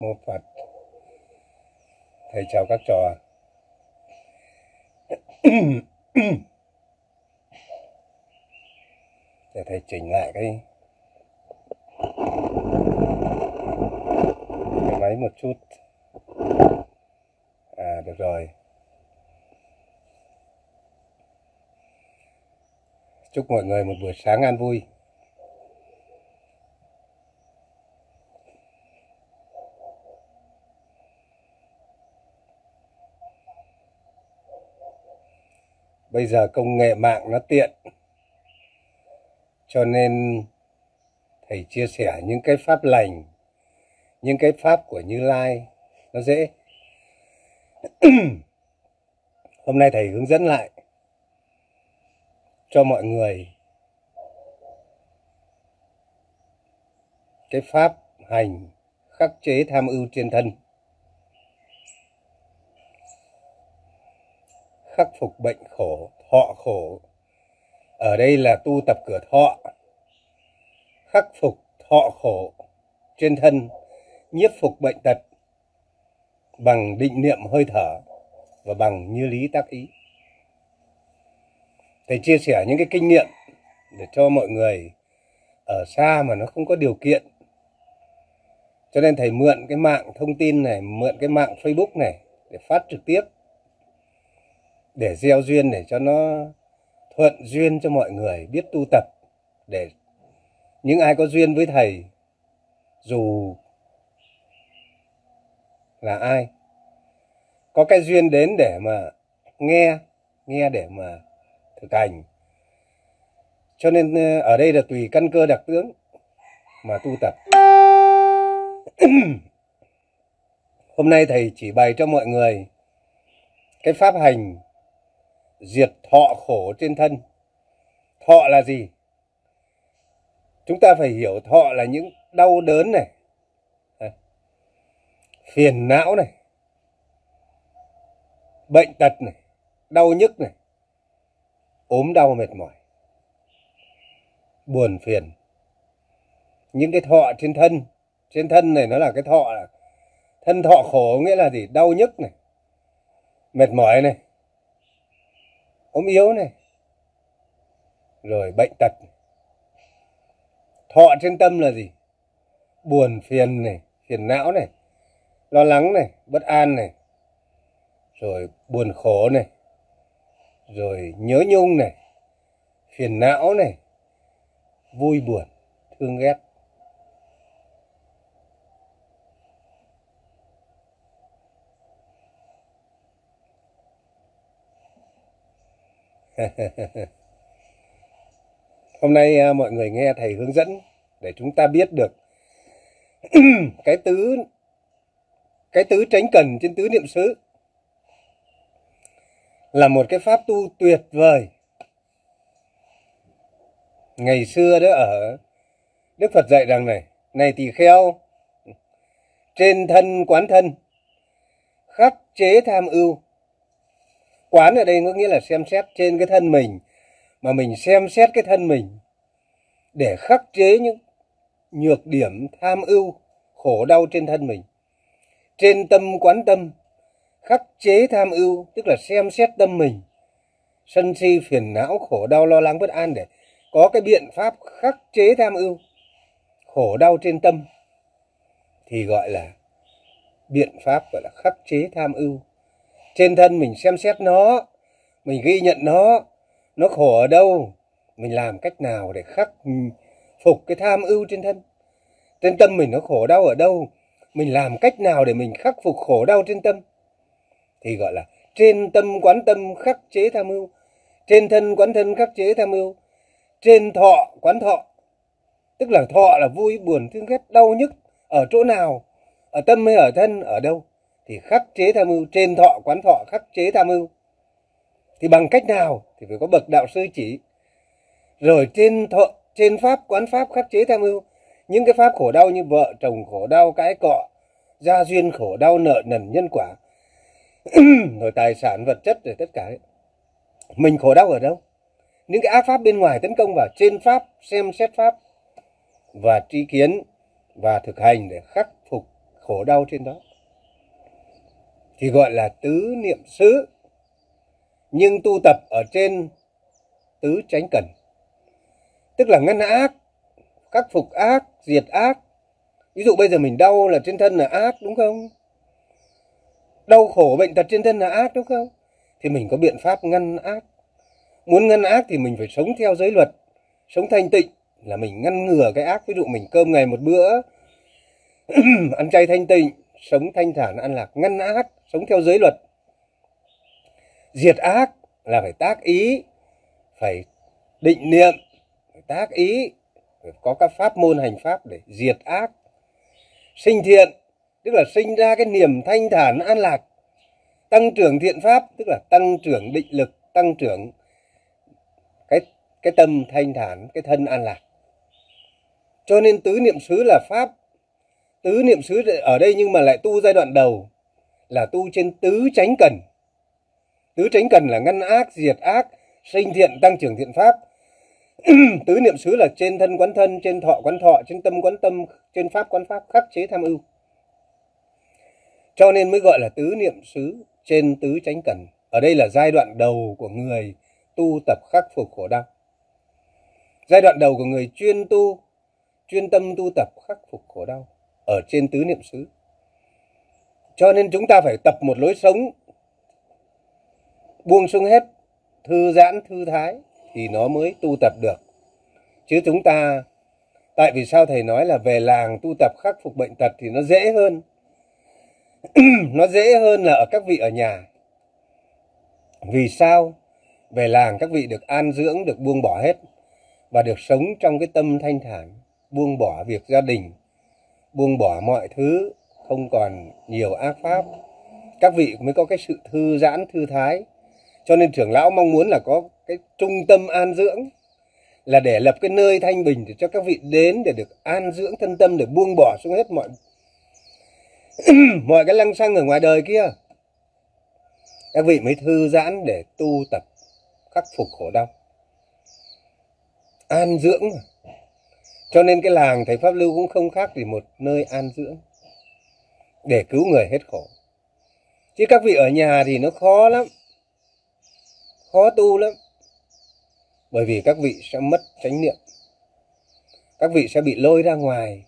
mô Phật. Thầy chào các trò. Để thầy chỉnh lại cái cái máy một chút. À được rồi. Chúc mọi người một buổi sáng an vui. Bây giờ công nghệ mạng nó tiện. Cho nên thầy chia sẻ những cái pháp lành, những cái pháp của như lai, nó dễ. Hôm nay thầy hướng dẫn lại cho mọi người cái pháp hành khắc chế tham ưu trên thân. Khắc phục bệnh khổ, thọ khổ. Ở đây là tu tập cửa thọ, khắc phục thọ khổ trên thân, nhiếp phục bệnh tật bằng định niệm hơi thở và bằng như lý tác ý. Thầy chia sẻ những cái kinh nghiệm để cho mọi người ở xa mà nó không có điều kiện. Cho nên thầy mượn cái mạng thông tin này, mượn cái mạng Facebook này để phát trực tiếp để gieo duyên để cho nó thuận duyên cho mọi người biết tu tập, để những ai có duyên với thầy, dù là ai, có cái duyên đến để mà nghe nghe để mà thực hành. Cho nên ờ, ở đây là tùy căn cơ đặc tướng mà tu tập. Hôm nay thầy chỉ bày cho mọi người cái pháp hành diệt thọ khổ trên thân. Thọ là gì? Chúng ta phải hiểu thọ là những đau đớn này, à, phiền não này, bệnh tật này, đau nhức này, ốm đau mệt mỏi, buồn phiền. Những cái thọ trên thân, trên thân này nó là cái thọ là thân thọ khổ nghĩa là gì? Đau nhức này, mệt mỏi này, ốm yếu này, rồi bệnh tật. Thọ trên tâm là gì? Buồn, phiền này, phiền não này, lo lắng này, bất an này, rồi buồn khổ này, rồi nhớ nhung này, phiền não này, vui buồn, thương ghét. Hôm nay à, mọi người nghe thầy hướng dẫn để chúng ta biết được cái tứ cái tứ tránh cần trên tứ niệm xứ là một cái pháp tu tuyệt vời. Ngày xưa đó ở Đức Phật dạy rằng này, này tỳ kheo, trên thân quán thân, khắc chế tham ưu, quán ở đây có nghĩa là xem xét trên cái thân mình, mà mình xem xét cái thân mình để khắc chế những nhược điểm, tham ưu, khổ đau trên thân mình. Trên tâm quán tâm, khắc chế tham ưu, tức là xem xét tâm mình, sân si, phiền não, khổ đau, lo lắng, bất an để có cái biện pháp khắc chế tham ưu, khổ đau trên tâm thì gọi là biện pháp gọi là khắc chế tham ưu trên thân mình xem xét nó, mình ghi nhận nó nó khổ ở đâu, mình làm cách nào để khắc phục cái tham ưu trên thân. Trên tâm mình nó khổ đau ở đâu, mình làm cách nào để mình khắc phục khổ đau trên tâm? Thì gọi là trên tâm quán tâm khắc chế tham ưu, trên thân quán thân khắc chế tham ưu, trên thọ quán thọ. Tức là thọ là vui, buồn, thương ghét, đau nhức ở chỗ nào, ở tâm hay ở thân, ở đâu? Thì khắc chế tham mưu, trên thọ, quán thọ, khắc chế tham mưu. Thì bằng cách nào thì phải có bậc đạo sư chỉ. Rồi trên thọ, trên pháp, quán pháp khắc chế tham mưu. Những cái pháp khổ đau như vợ, chồng khổ đau, cái cọ, gia duyên khổ đau, nợ nần, nhân quả. Rồi tài sản, vật chất, rồi tất cả ấy. mình khổ đau ở đâu? Những cái ác pháp bên ngoài tấn công vào trên pháp, xem xét pháp, và tri kiến, và thực hành để khắc phục khổ đau trên đó thì gọi là tứ niệm xứ. Nhưng tu tập ở trên tứ tránh cần, tức là ngăn ác, khắc phục ác, diệt ác. Ví dụ bây giờ mình đau là trên thân là ác, đúng không? Đau khổ bệnh tật trên thân là ác, đúng không? Thì mình có biện pháp ngăn ác. Muốn ngăn ác thì mình phải sống theo giới luật, sống thanh tịnh, là mình ngăn ngừa cái ác. Ví dụ mình cơm ngày một bữa, ăn chay thanh tịnh sống thanh thản an lạc, ngăn ác, sống theo giới luật. Diệt ác là phải tác ý, phải định niệm, phải tác ý, phải có các pháp môn hành pháp để diệt ác. Sinh thiện, tức là sinh ra cái niềm thanh thản, an lạc. Tăng trưởng thiện pháp, tức là tăng trưởng định lực, tăng trưởng cái cái tâm thanh thản, cái thân an lạc. Cho nên tứ niệm xứ là pháp tứ niệm xứ ở đây nhưng mà lại tu giai đoạn đầu, là tu trên tứ tránh cần. Tứ tránh cần là ngăn ác, diệt ác, sinh thiện, tăng trưởng thiện pháp. Tứ niệm xứ là trên thân quán thân, trên thọ quán thọ, trên tâm quán tâm, trên pháp quán pháp, khắc chế tham ưu. Cho nên mới gọi là tứ niệm xứ trên tứ tránh cần. Ở đây là giai đoạn đầu của người tu tập khắc phục khổ đau. Giai đoạn đầu của người chuyên tu, chuyên tâm tu tập khắc phục khổ đau ở trên tứ niệm xứ. Cho nên chúng ta phải tập một lối sống buông xuống hết, thư giãn, thư thái thì nó mới tu tập được. Chứ chúng ta, tại vì sao thầy nói là về làng tu tập khắc phục bệnh tật thì nó dễ hơn. Nó dễ hơn là ở các vị ở nhà. Vì sao? Về làng các vị được an dưỡng, được buông bỏ hết và được sống trong cái tâm thanh thản, buông bỏ việc gia đình buông bỏ mọi thứ, không còn nhiều ác pháp. Các vị mới có cái sự thư giãn, thư thái. Cho nên trưởng lão mong muốn là có cái trung tâm an dưỡng, là để lập cái nơi thanh bình để cho các vị đến để được an dưỡng thân tâm, để buông bỏ xuống hết mọi mọi cái lăng xăng ở ngoài đời kia. Các vị mới thư giãn để tu tập, khắc phục khổ đau. An dưỡng cho nên cái làng thầy pháp lưu cũng không khác gì một nơi an dưỡng, để cứu người hết khổ. Chứ các vị ở nhà thì nó khó lắm, khó tu lắm. Bởi vì các vị sẽ mất chánh niệm, các vị sẽ bị lôi ra ngoài.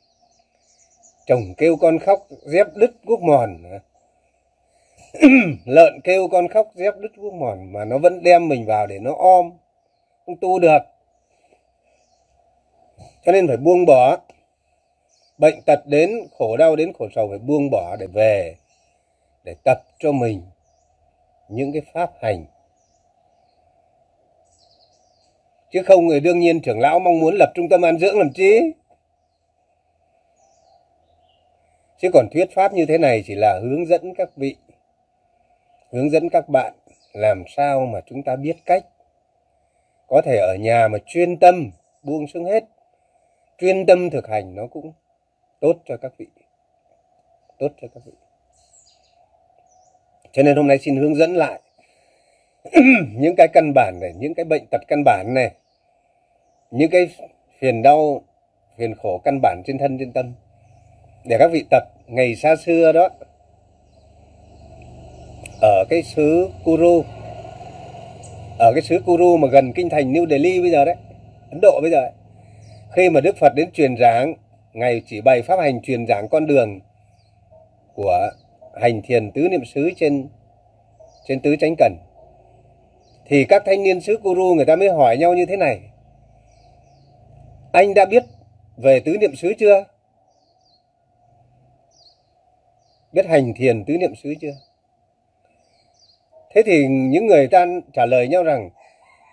Chồng kêu con khóc, dép đứt guốc mòn. Lợn kêu con khóc, dép đứt guốc mòn, mà nó vẫn đem mình vào để nó om, không tu được cho nên phải buông bỏ. Bệnh tật đến, khổ đau đến, khổ sầu phải buông bỏ để về, để tập cho mình những cái pháp hành. Chứ không người đương nhiên trưởng lão mong muốn lập trung tâm an dưỡng làm chi? Chứ còn thuyết pháp như thế này chỉ là hướng dẫn các vị, hướng dẫn các bạn làm sao mà chúng ta biết cách. Có thể ở nhà mà chuyên tâm buông xuống hết chuyên tâm thực hành nó cũng tốt cho các vị tốt cho các vị cho nên hôm nay xin hướng dẫn lại những cái căn bản này, những cái bệnh tật căn bản này, những cái phiền đau, phiền khổ căn bản trên thân, trên tâm để các vị tập ngày xa xưa đó, ở cái xứ Kuru, ở cái xứ Kuru mà gần kinh thành New Delhi bây giờ đấy, Ấn Độ bây giờ ấy khi mà Đức Phật đến truyền giảng, ngài chỉ bày pháp hành truyền giảng con đường của hành thiền tứ niệm xứ trên trên tứ chánh cần. Thì các thanh niên xứ Kuru người ta mới hỏi nhau như thế này. Anh đã biết về tứ niệm xứ chưa? Biết hành thiền tứ niệm xứ chưa? Thế thì những người ta trả lời nhau rằng,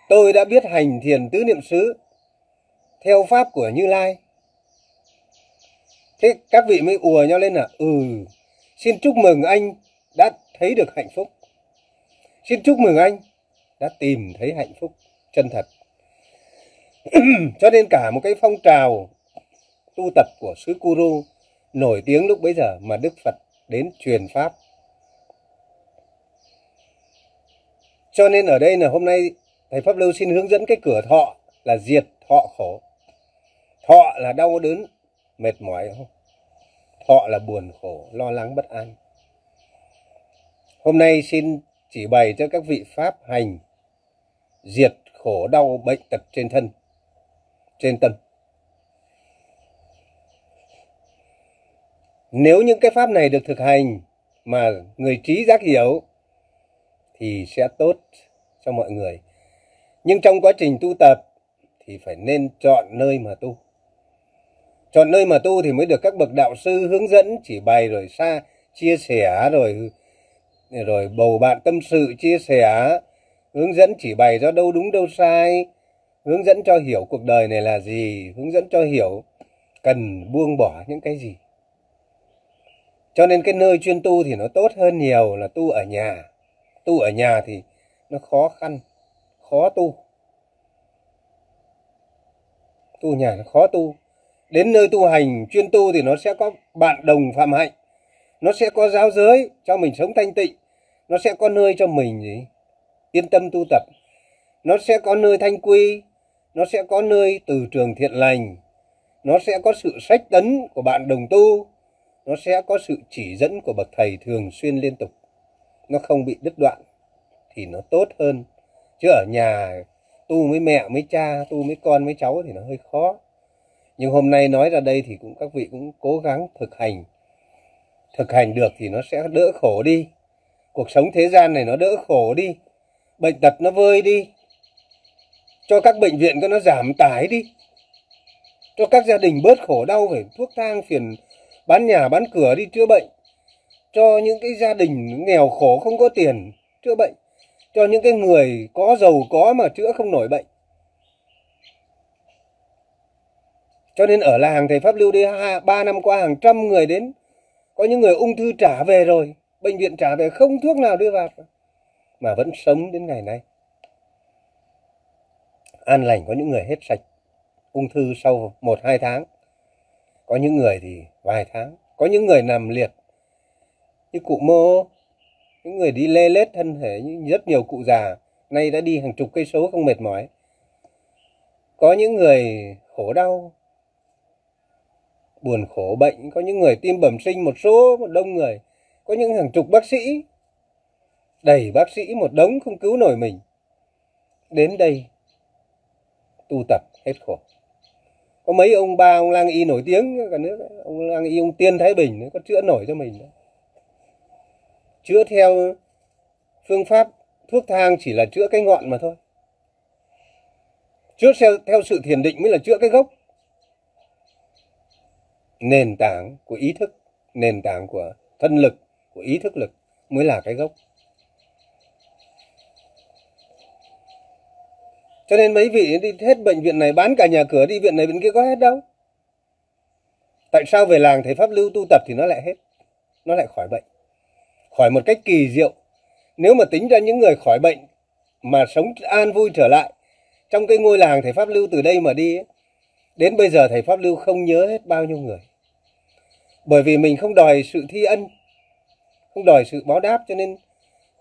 tôi đã biết hành thiền tứ niệm xứ theo pháp của như lai thế các vị mới ùa nhau lên là ừ xin chúc mừng anh đã thấy được hạnh phúc xin chúc mừng anh đã tìm thấy hạnh phúc chân thật cho nên cả một cái phong trào tu tập của Sứ Kuru nổi tiếng lúc bấy giờ mà Đức Phật đến truyền pháp. Cho nên ở đây là hôm nay thầy Pháp Lưu xin hướng dẫn cái cửa thọ là diệt thọ khổ. Thọ là đau đớn, mệt mỏi không? thọ là buồn khổ lo lắng bất an. Hôm nay xin chỉ bày cho các vị pháp hành diệt khổ đau bệnh tật trên thân trên tâm. Nếu những cái pháp này được thực hành mà người trí giác hiểu thì sẽ tốt cho mọi người. Nhưng trong quá trình tu tập thì phải nên chọn nơi mà tu chọn nơi mà tu thì mới được các bậc đạo sư hướng dẫn, chỉ bày rồi xa chia sẻ, rồi rồi bầu bạn tâm sự, chia sẻ, hướng dẫn, chỉ bày cho đâu đúng, đâu sai. Hướng dẫn cho hiểu cuộc đời này là gì, hướng dẫn cho hiểu cần buông bỏ những cái gì. Cho nên cái nơi chuyên tu thì nó tốt hơn nhiều là tu ở nhà. Tu ở nhà thì nó khó khăn, khó tu. Tu nhà nó khó tu đến nơi tu hành, chuyên tu thì nó sẽ có bạn đồng phạm hạnh. Nó sẽ có giáo giới cho mình sống thanh tịnh. Nó sẽ có nơi cho mình gì? Yên tâm tu tập. Nó sẽ có nơi thanh quy. Nó sẽ có nơi từ trường thiện lành. Nó sẽ có sự sách tấn của bạn đồng tu. Nó sẽ có sự chỉ dẫn của bậc thầy thường xuyên liên tục. Nó không bị đứt đoạn thì nó tốt hơn. Chứ ở nhà tu với mẹ, với cha, tu với con, với cháu thì nó hơi khó nhưng hôm nay nói ra đây thì cũng, các vị cũng cố gắng thực hành. Thực hành được thì nó sẽ đỡ khổ đi. Cuộc sống thế gian này nó đỡ khổ đi. Bệnh tật nó vơi đi. Cho các bệnh viện cho nó giảm tải đi. Cho các gia đình bớt khổ đau về thuốc thang, phiền bán nhà, bán cửa đi, chữa bệnh. Cho những cái gia đình nghèo khổ không có tiền, chữa bệnh. Cho những cái người có giàu có mà chữa không nổi bệnh. Cho nên ở làng thầy pháp lưu đi ba năm qua hàng trăm người đến, có những người ung thư trả về rồi, bệnh viện trả về, không thuốc nào đưa vào, mà vẫn sống đến ngày nay. An lành, có những người hết sạch, ung thư sau một, hai tháng. Có những người thì vài tháng. Có những người nằm liệt, như cụ mô, những người đi lê lết thân thể, như rất nhiều cụ già, nay đã đi hàng chục cây số không mệt mỏi. Có những người khổ đau buồn khổ bệnh. Có những người tim bẩm sinh một số một đông người. Có những hàng chục bác sĩ. Đầy bác sĩ một đống không cứu nổi mình. Đến đây tu tập hết khổ. Có mấy ông ba ông lang y nổi tiếng cả nước ông lang y ông tiên thái bình có chữa nổi cho mình. Chữa theo phương pháp thuốc thang chỉ là chữa cái ngọn mà thôi. Chữa theo, theo sự thiền định mới là chữa cái gốc nền tảng của ý thức, nền tảng của thân lực, của ý thức lực mới là cái gốc. Cho nên mấy vị đi hết bệnh viện này, bán cả nhà cửa, đi viện này viện kia có hết đâu. Tại sao về làng thầy pháp lưu tu tập thì nó lại hết? Nó lại khỏi bệnh. Khỏi một cách kỳ diệu. Nếu mà tính ra những người khỏi bệnh mà sống an vui trở lại, trong cái ngôi làng thầy pháp lưu từ đây mà đi đến bây giờ thầy pháp lưu không nhớ hết bao nhiêu người. Bởi vì mình không đòi sự thi ân, không đòi sự báo đáp, cho nên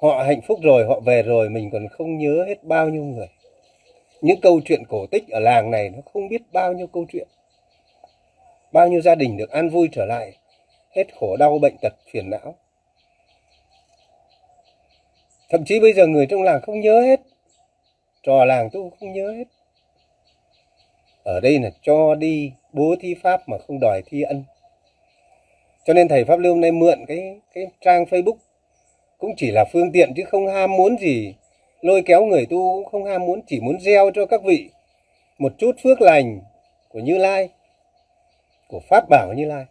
họ hạnh phúc rồi, họ về rồi, mình còn không nhớ hết bao nhiêu người. Những câu chuyện cổ tích ở làng này nó không biết bao nhiêu câu chuyện. Bao nhiêu gia đình được an vui trở lại, hết khổ đau bệnh tật phiền não. Thậm chí bây giờ người trong làng không nhớ hết, trò làng tôi không nhớ hết ở đây là cho đi, bố thí pháp mà không đòi thi ân. Cho nên thầy pháp lưu hôm nay mượn cái cái trang facebook. Cũng chỉ là phương tiện chứ không ham muốn gì. Lôi kéo người tu cũng không ham muốn, chỉ muốn gieo cho các vị một chút phước lành của như lai, của pháp bảo như lai.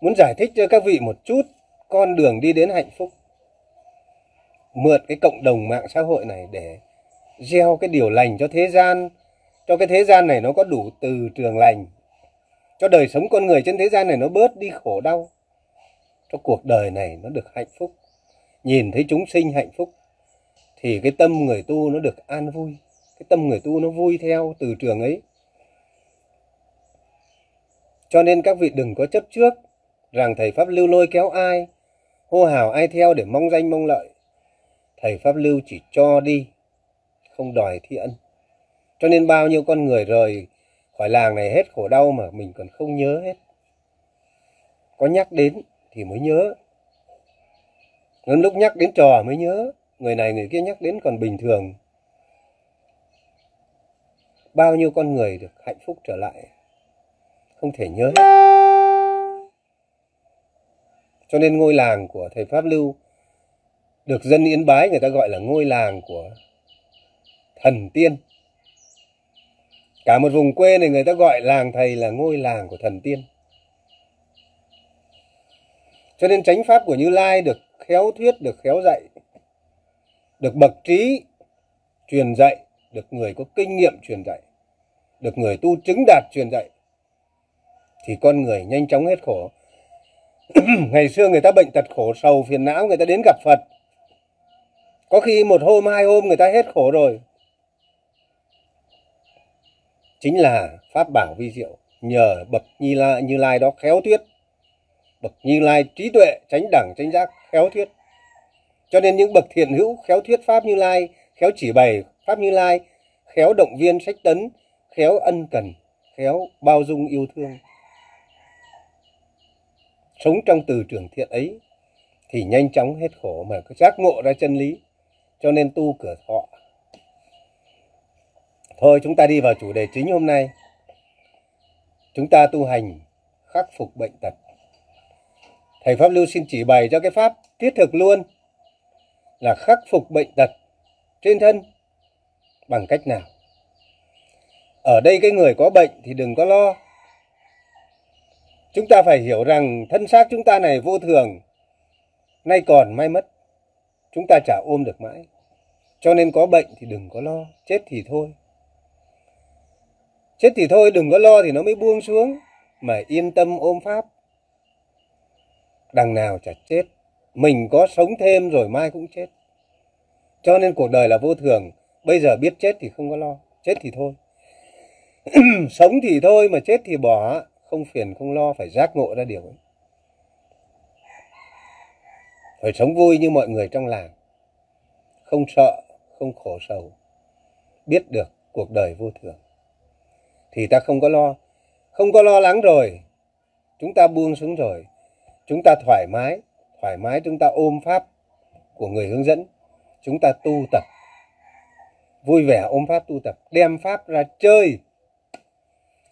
Muốn giải thích cho các vị một chút con đường đi đến hạnh phúc. Mượn cái cộng đồng mạng xã hội này để gieo cái điều lành cho thế gian cho cái thế gian này nó có đủ từ trường lành. Cho đời sống con người trên thế gian này nó bớt đi khổ đau. Cho cuộc đời này nó được hạnh phúc. Nhìn thấy chúng sinh hạnh phúc, thì cái tâm người tu nó được an vui. Cái tâm người tu nó vui theo từ trường ấy. Cho nên các vị đừng có chấp trước rằng thầy pháp lưu lôi kéo ai, hô hào ai theo để mong danh mong lợi. Thầy pháp lưu chỉ cho đi, không đòi thi ân cho nên bao nhiêu con người rời khỏi làng này hết khổ đau mà mình còn không nhớ hết. Có nhắc đến thì mới nhớ. Đến lúc nhắc đến trò mới nhớ. Người này người kia nhắc đến còn bình thường. Bao nhiêu con người được hạnh phúc trở lại, không thể nhớ hết. Cho nên ngôi làng của thầy pháp lưu được dân yên bái người ta gọi là ngôi làng của thần tiên cả một vùng quê này người ta gọi làng thầy là ngôi làng của thần tiên. Cho nên chánh pháp của như lai được khéo thuyết, được khéo dạy, được bậc trí truyền dạy, được người có kinh nghiệm truyền dạy, được người tu chứng đạt truyền dạy, thì con người nhanh chóng hết khổ. Ngày xưa người ta bệnh tật khổ, sầu phiền não, người ta đến gặp phật. Có khi một hôm, hai hôm người ta hết khổ rồi chính là pháp bảo vi diệu nhờ bậc như lai, như lai đó khéo thuyết. Bậc như lai trí tuệ tránh đẳng tránh giác khéo thuyết. Cho nên những bậc thiện hữu khéo thuyết pháp như lai khéo chỉ bày pháp như lai khéo động viên sách tấn khéo ân cần khéo bao dung yêu thương. Sống trong từ trường thiện ấy thì nhanh chóng hết khổ mà giác ngộ ra chân lý cho nên tu cửa thọ thôi chúng ta đi vào chủ đề chính hôm nay. Chúng ta tu hành, khắc phục bệnh tật. Thầy pháp lưu xin chỉ bày cho cái pháp thiết thực luôn là khắc phục bệnh tật trên thân bằng cách nào? Ở đây cái người có bệnh thì đừng có lo. Chúng ta phải hiểu rằng thân xác chúng ta này vô thường, nay còn mai mất. Chúng ta chả ôm được mãi. Cho nên có bệnh thì đừng có lo, chết thì thôi chết thì thôi, đừng có lo thì nó mới buông xuống. Mà yên tâm ôm pháp. Đằng nào chả chết. Mình có sống thêm rồi mai cũng chết. Cho nên cuộc đời là vô thường. Bây giờ biết chết thì không có lo. Chết thì thôi. Sống thì thôi, mà chết thì bỏ. Không phiền, không lo, phải giác ngộ ra điều ấy. Phải sống vui như mọi người trong làng. Không sợ, không khổ sầu. Biết được cuộc đời vô thường thì ta không có lo. Không có lo lắng rồi. Chúng ta buông xuống rồi. Chúng ta thoải mái. Thoải mái chúng ta ôm pháp của người hướng dẫn. Chúng ta tu tập. Vui vẻ ôm pháp tu tập. Đem pháp ra chơi.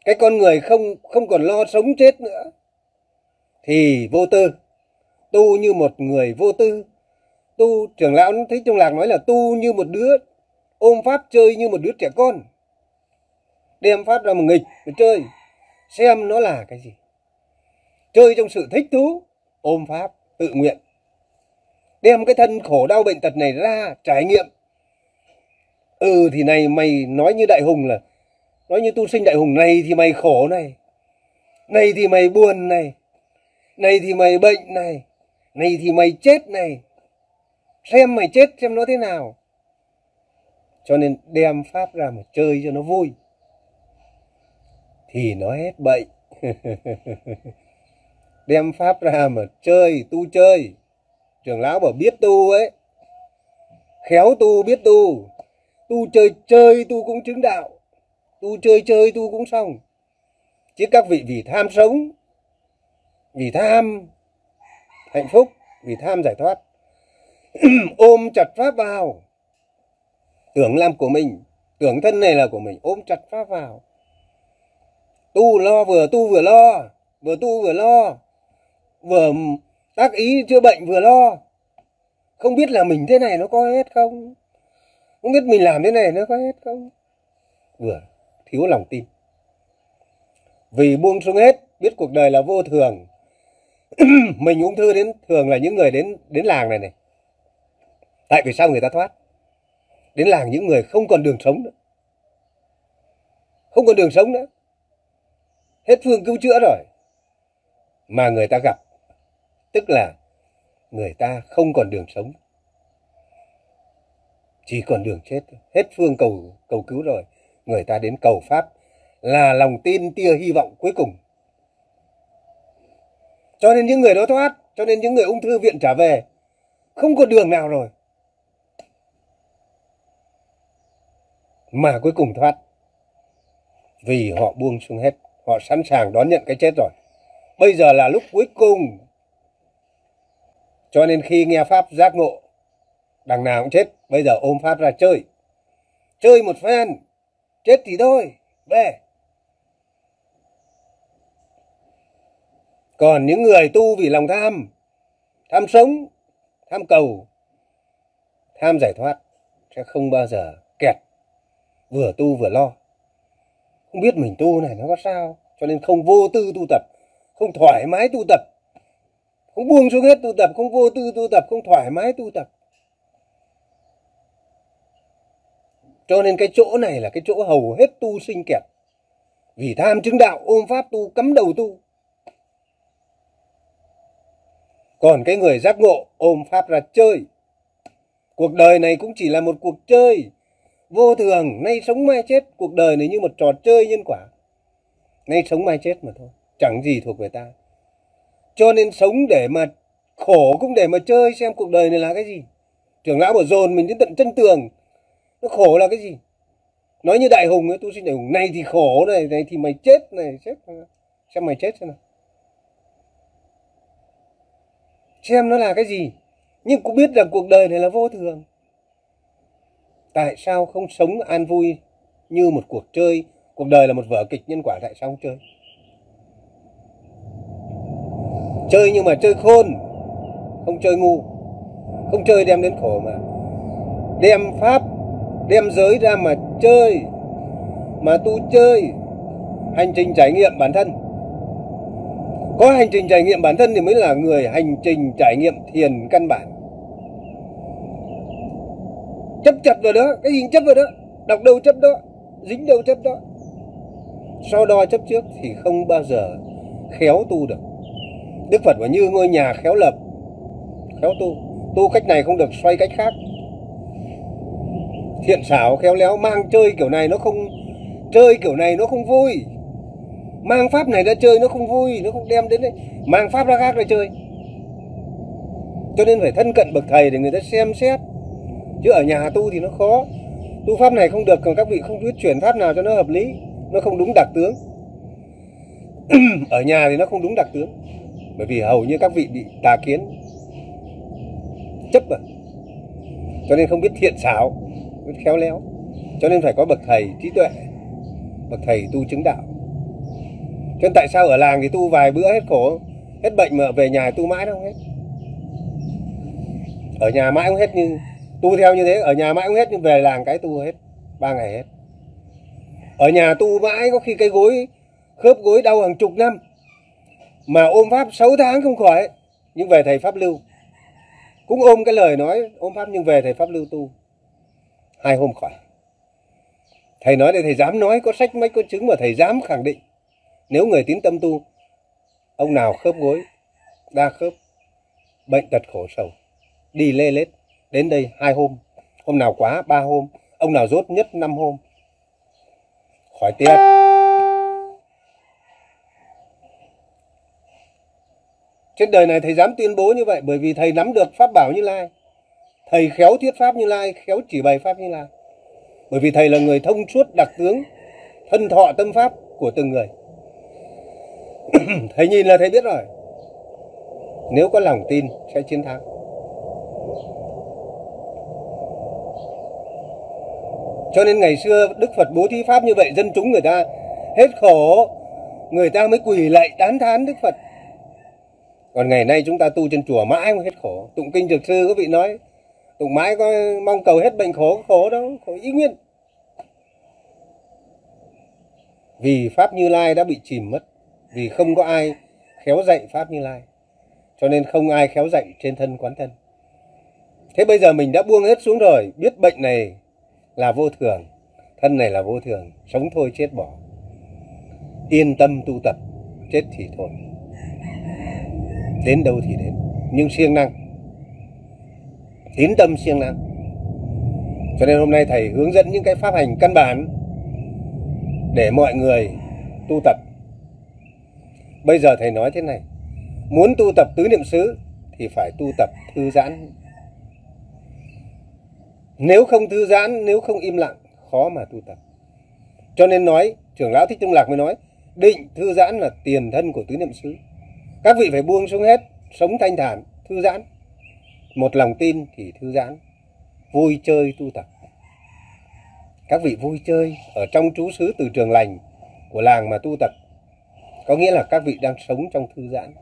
Cái con người không không còn lo sống chết nữa. Thì vô tư. Tu như một người vô tư. Tu, trưởng lão thích trong lạc nói là tu như một đứa. Ôm pháp chơi như một đứa trẻ con đem phát ra một nghịch mà chơi. Xem nó là cái gì. Chơi trong sự thích thú, ôm pháp, tự nguyện. Đem cái thân khổ đau bệnh tật này ra, trải nghiệm. Ừ thì này mày nói như đại hùng là, nói như tu sinh đại hùng, này thì mày khổ này. Này thì mày buồn này. Này thì mày bệnh này. Này thì mày chết này. Xem mày chết, xem nó thế nào. Cho nên đem pháp ra mà chơi cho nó vui thì nó hết bệnh. Đem pháp ra mà chơi, tu chơi. Trưởng lão bảo biết tu ấy. Khéo tu, biết tu. Tu chơi chơi tu cũng chứng đạo. Tu chơi chơi tu cũng xong. Chứ các vị vì tham sống, vì tham hạnh phúc, vì tham giải thoát, ôm chặt pháp vào. Tưởng làm của mình, tưởng thân này là của mình, ôm chặt pháp vào tu lo, vừa tu vừa lo. Vừa tu vừa lo. Vừa tác ý chữa bệnh vừa lo. Không biết là mình thế này nó có hết không? Không biết mình làm thế này nó có hết không? Vừa, thiếu lòng tin. Vì buông xuống hết, biết cuộc đời là vô thường. Mình ung thư đến thường là những người đến đến làng này này. Tại vì sao người ta thoát? Đến làng những người không còn đường sống nữa. Không còn đường sống nữa hết phương cứu chữa rồi. Mà người ta gặp, tức là người ta không còn đường sống. Chỉ còn đường chết hết phương cầu cầu cứu rồi. Người ta đến cầu pháp là lòng tin, tia hy vọng cuối cùng. Cho nên những người đó thoát, cho nên những người ung thư viện trả về. Không có đường nào rồi. Mà cuối cùng thoát. Vì họ buông xuống hết họ sẵn sàng đón nhận cái chết rồi. Bây giờ là lúc cuối cùng. Cho nên khi nghe pháp giác ngộ, đằng nào cũng chết. Bây giờ ôm pháp ra chơi. Chơi một phen. Chết thì thôi. Về. Còn những người tu vì lòng tham tham sống, tham cầu, tham giải thoát sẽ không bao giờ kẹt. Vừa tu vừa lo không biết mình tu này nó có sao cho nên không vô tư tu tập, không thoải mái tu tập. Không buông xuống hết tu tập, không vô tư tu tập, không thoải mái tu tập. Cho nên cái chỗ này là cái chỗ hầu hết tu sinh kẹt vì tham chứng đạo, ôm pháp tu cấm đầu tu. Còn cái người giác ngộ, ôm pháp ra chơi. Cuộc đời này cũng chỉ là một cuộc chơi vô thường, nay sống mai chết, cuộc đời này như một trò chơi nhân quả. Nay sống mai chết mà thôi, chẳng gì thuộc về ta. Cho nên sống để mà khổ cũng để mà chơi, xem cuộc đời này là cái gì. Trưởng lão bảo dồn mình đến tận chân tường, nó khổ là cái gì? Nói như đại hùng ấy, tu xin đại hùng, này thì khổ này này thì mày chết này, chết xem mày chết xem nào. Xem nó là cái gì? Nhưng cũng biết rằng cuộc đời này là vô thường tại sao không sống an vui như một cuộc chơi? Cuộc đời là một vở kịch nhân quả, tại sao không chơi? Chơi nhưng mà chơi khôn, không chơi ngu. Không chơi đem đến khổ mà. Đem pháp, đem giới ra mà chơi, mà tu chơi. Hành trình trải nghiệm bản thân. Có hành trình trải nghiệm bản thân thì mới là người hành trình trải nghiệm thiền căn bản chấp chặt vào đó, cái gì chấp vào đó. Đọc đâu chấp đó, dính đâu chấp đó. So đo chấp trước thì không bao giờ khéo tu được. Đức phật bảo như ngôi nhà khéo lập, khéo tu. Tu cách này không được xoay cách khác. Thiện xảo khéo léo, mang chơi kiểu này nó không, chơi kiểu này nó không vui. Mang pháp này ra chơi nó không vui, nó không đem đến đấy. Mang pháp ra khác ra chơi. Cho nên phải thân cận bậc thầy để người ta xem xét chứ ở nhà tu thì nó khó. Tu pháp này không được, còn các vị không biết chuyển pháp nào cho nó hợp lý. Nó không đúng đặc tướng. Ở nhà thì nó không đúng đặc tướng. Bởi vì hầu như các vị bị tà kiến. Chấp mà. Cho nên không biết thiện xảo biết khéo léo. Cho nên phải có bậc thầy trí tuệ, bậc thầy tu chứng đạo. Cho nên tại sao ở làng thì tu vài bữa hết khổ, hết bệnh mà về nhà tu mãi đâu hết? Ở nhà mãi không hết nhưng tu theo như thế, ở nhà mãi không hết, nhưng về làng cái tu hết, ba ngày hết. Ở nhà tu mãi, có khi cái gối, khớp gối đau hàng chục năm, mà ôm pháp 6 tháng không khỏi, nhưng về thầy pháp lưu. Cũng ôm cái lời nói, ôm pháp nhưng về thầy pháp lưu tu. Hai hôm khỏi. Thầy nói để thầy dám nói, có sách mấy, có chứng mà thầy dám khẳng định. Nếu người tín tâm tu, ông nào khớp gối, đa khớp, bệnh tật khổ sầu, đi lê lết đến đây hai hôm. Hôm nào quá, ba hôm. Ông nào rốt nhất, năm hôm. Khỏi tiết trên đời này thầy dám tuyên bố như vậy bởi vì thầy nắm được pháp bảo như lai. Thầy khéo thuyết pháp như lai, khéo chỉ bày pháp như lai. Bởi vì thầy là người thông suốt đặc tướng, thân thọ tâm pháp của từng người. Thầy nhìn là thầy biết rồi. Nếu có lòng tin, sẽ chiến thắng. Cho nên ngày xưa đức phật bố thí pháp như vậy, dân chúng người ta hết khổ, người ta mới quỳ lạy, tán thán đức phật. Còn ngày nay chúng ta tu trên chùa mãi mà hết khổ. Tụng kinh dược sư, có vị nói, tụng mãi có mong cầu hết bệnh khổ khổ đâu, khổ ý nguyên. Vì pháp như lai đã bị chìm mất, vì không có ai khéo dạy pháp như lai, cho nên không ai khéo dạy trên thân quán thân. Thế bây giờ mình đã buông hết xuống rồi, biết bệnh này là vô thường. Thân này là vô thường, sống thôi chết bỏ. Yên tâm tu tập, chết thì thôi. Đến đâu thì đến. Nhưng siêng năng. Tín tâm siêng năng. Cho nên hôm nay thầy hướng dẫn những cái pháp hành căn bản để mọi người tu tập. Bây giờ thầy nói thế này, muốn tu tập tứ niệm xứ thì phải tu tập thư giãn nếu không thư giãn, nếu không im lặng, khó mà tu tập. Cho nên nói, trưởng lão thích trung lạc mới nói, định thư giãn là tiền thân của tứ niệm xứ. Các vị phải buông xuống hết, sống thanh thản, thư giãn. Một lòng tin thì thư giãn. Vui chơi tu tập. Các vị vui chơi ở trong trú xứ từ trường lành của làng mà tu tập, có nghĩa là các vị đang sống trong thư giãn,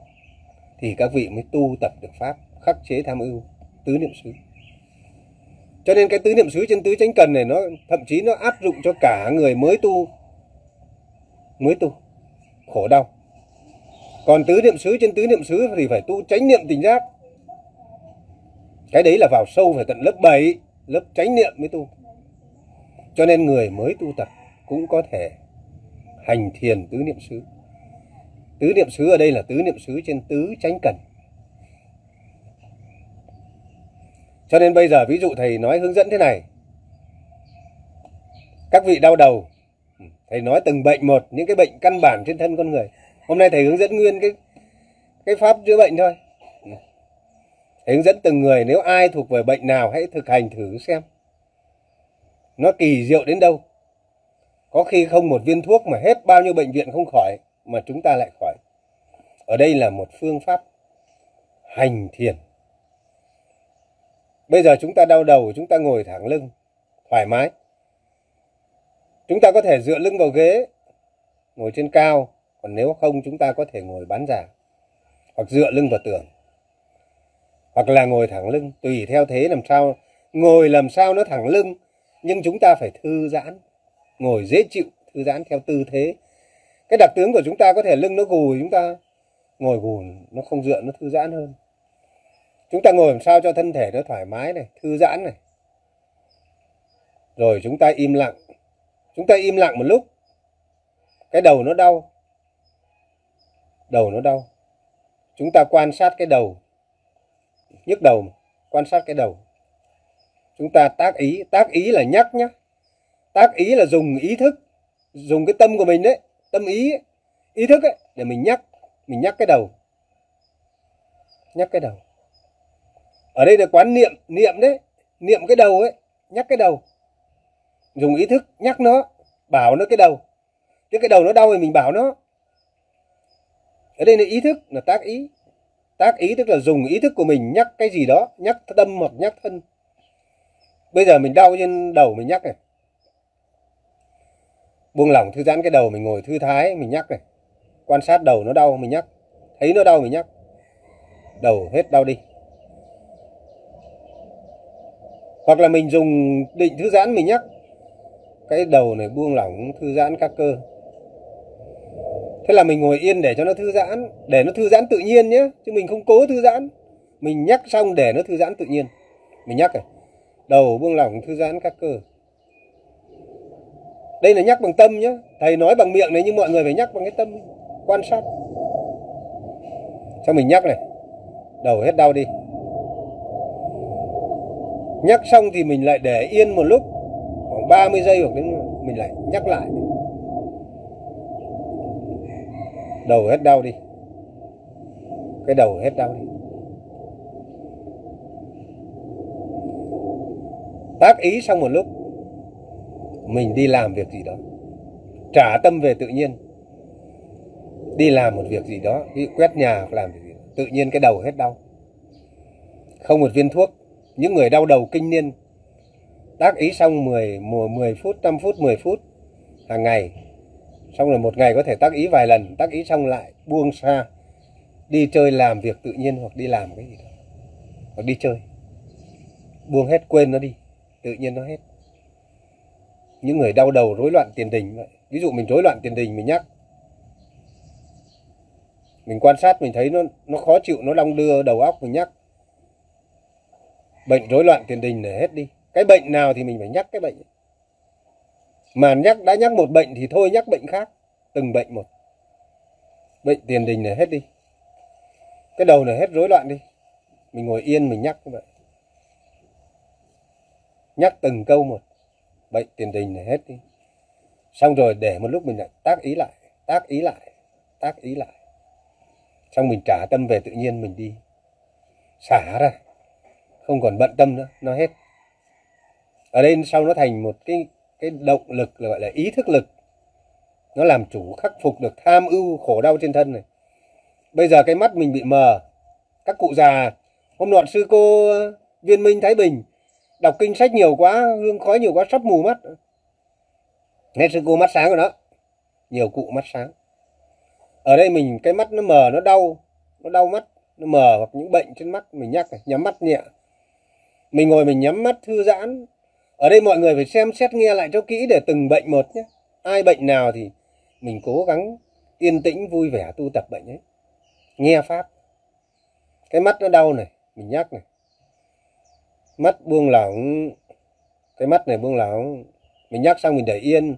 thì các vị mới tu tập được pháp khắc chế tham ưu tứ niệm xứ cho nên cái tứ niệm xứ trên tứ chánh cần này, nó thậm chí nó áp dụng cho cả người mới tu mới tu, khổ đau. Còn tứ niệm xứ trên tứ niệm xứ thì phải tu chánh niệm tỉnh giác. Cái đấy là vào sâu, phải tận lớp 7 lớp chánh niệm mới tu. Cho nên người mới tu tập cũng có thể hành thiền tứ niệm xứ. Tứ niệm xứ ở đây là tứ niệm xứ trên tứ chánh cần. Cho nên bây giờ ví dụ thầy nói hướng dẫn thế này. Các vị đau đầu, thầy nói từng bệnh một, những cái bệnh căn bản trên thân con người. Hôm nay thầy hướng dẫn nguyên cái cái pháp chữa bệnh thôi. Thầy hướng dẫn từng người nếu ai thuộc về bệnh nào hãy thực hành thử xem. Nó kỳ diệu đến đâu? Có khi không một viên thuốc mà hết bao nhiêu bệnh viện không khỏi mà chúng ta lại khỏi. Ở đây là một phương pháp hành thiền bây giờ chúng ta đau đầu, chúng ta ngồi thẳng lưng, thoải mái. Chúng ta có thể dựa lưng vào ghế, ngồi trên cao. Còn nếu không, chúng ta có thể ngồi bán giả hoặc dựa lưng vào tường. Hoặc là ngồi thẳng lưng, tùy theo thế làm sao. Ngồi làm sao nó thẳng lưng, nhưng chúng ta phải thư giãn. Ngồi dễ chịu, thư giãn theo tư thế. Cái đặc tướng của chúng ta có thể lưng nó gù chúng ta. Ngồi gù nó không dựa, nó thư giãn hơn chúng ta ngồi làm sao cho thân thể nó thoải mái này, thư giãn này. Rồi chúng ta im lặng. Chúng ta im lặng một lúc. Cái đầu nó đau. Đầu nó đau. Chúng ta quan sát cái đầu. Nhức đầu quan sát cái đầu. Chúng ta tác ý. Tác ý là nhắc nhá. Tác ý là dùng ý thức. Dùng cái tâm của mình đấy. Tâm ý ý thức ấy. Để mình nhắc. Mình nhắc cái đầu. Nhắc cái đầu ở đây là quán niệm niệm đấy, niệm cái đầu ấy, nhắc cái đầu. Dùng ý thức nhắc nó, bảo nó cái đầu. Chứ cái đầu nó đau thì mình bảo nó. Ở đây là ý thức, là tác ý. Tác ý tức là dùng ý thức của mình nhắc cái gì đó, nhắc tâm hoặc nhắc thân. Bây giờ mình đau trên đầu mình nhắc này. Buông lỏng thư giãn cái đầu mình ngồi thư thái mình nhắc này. Quan sát đầu nó đau mình nhắc. Thấy nó đau mình nhắc. Đầu hết đau đi. Hoặc là mình dùng định thư giãn mình nhắc cái đầu này, buông lỏng, thư giãn các cơ. Thế là mình ngồi yên để cho nó thư giãn, để nó thư giãn tự nhiên nhé chứ mình không cố thư giãn. Mình nhắc xong để nó thư giãn tự nhiên. Mình nhắc này. Đầu buông lỏng, thư giãn các cơ. Đây là nhắc bằng tâm nhé thầy nói bằng miệng này, nhưng mọi người phải nhắc bằng cái tâm quan sát. Cho mình nhắc này. Đầu hết đau đi nhắc xong thì mình lại để yên một lúc, khoảng 30 giây hoặc đến mình lại nhắc lại. Đầu hết đau đi. Cái đầu hết đau đi. Tác ý xong một lúc, mình đi làm việc gì đó. Trả tâm về tự nhiên. Đi làm một việc gì đó ví quét nhà hoặc làm gì đó. tự nhiên cái đầu hết đau. Không một viên thuốc những người đau đầu kinh niên tác ý xong 10, 10 phút, 5 phút, 10 phút hàng ngày. Xong rồi một ngày có thể tác ý vài lần, tác ý xong lại buông xa, đi chơi làm việc tự nhiên hoặc đi làm cái gì đó. Hoặc đi chơi. Buông hết quên nó đi, tự nhiên nó hết. Những người đau đầu rối loạn tiền đình vậy. Ví dụ mình rối loạn tiền đình mình nhắc. Mình quan sát mình thấy nó nó khó chịu, nó đong đưa đầu óc mình nhắc bệnh rối loạn tiền đình để hết đi. Cái bệnh nào thì mình phải nhắc cái bệnh. Mà nhắc, đã nhắc một bệnh thì thôi nhắc bệnh khác. Từng bệnh một. Bệnh tiền đình để hết đi. Cái đầu này hết rối loạn đi. Mình ngồi yên, mình nhắc như vậy. Nhắc từng câu một. Bệnh tiền đình này hết đi. Xong rồi để một lúc mình lại tác ý lại, tác ý lại, tác ý lại. Xong mình trả tâm về tự nhiên, mình đi. Xả ra không còn bận tâm nữa nó hết. Ở đây sau nó thành một cái cái động lực là gọi là ý thức lực. Nó làm chủ khắc phục được tham ưu khổ đau trên thân này. Bây giờ cái mắt mình bị mờ. Các cụ già hôm nọ sư cô viên minh thái bình đọc kinh sách nhiều quá hương khói nhiều quá sắp mù mắt. Nghe sư cô mắt sáng rồi đó. Nhiều cụ mắt sáng. Ở đây mình cái mắt nó mờ nó đau. Nó đau mắt nó mờ hoặc những bệnh trên mắt mình nhắc này, nhắm mắt nhẹ mình ngồi mình nhắm mắt thư giãn. Ở đây mọi người phải xem xét nghe lại cho kỹ để từng bệnh một nhé. Ai bệnh nào thì mình cố gắng yên tĩnh, vui vẻ tu tập bệnh ấy. Nghe pháp. Cái mắt nó đau này, mình nhắc này. Mắt buông lỏng. Cái mắt này buông lỏng. Mình nhắc xong mình để yên.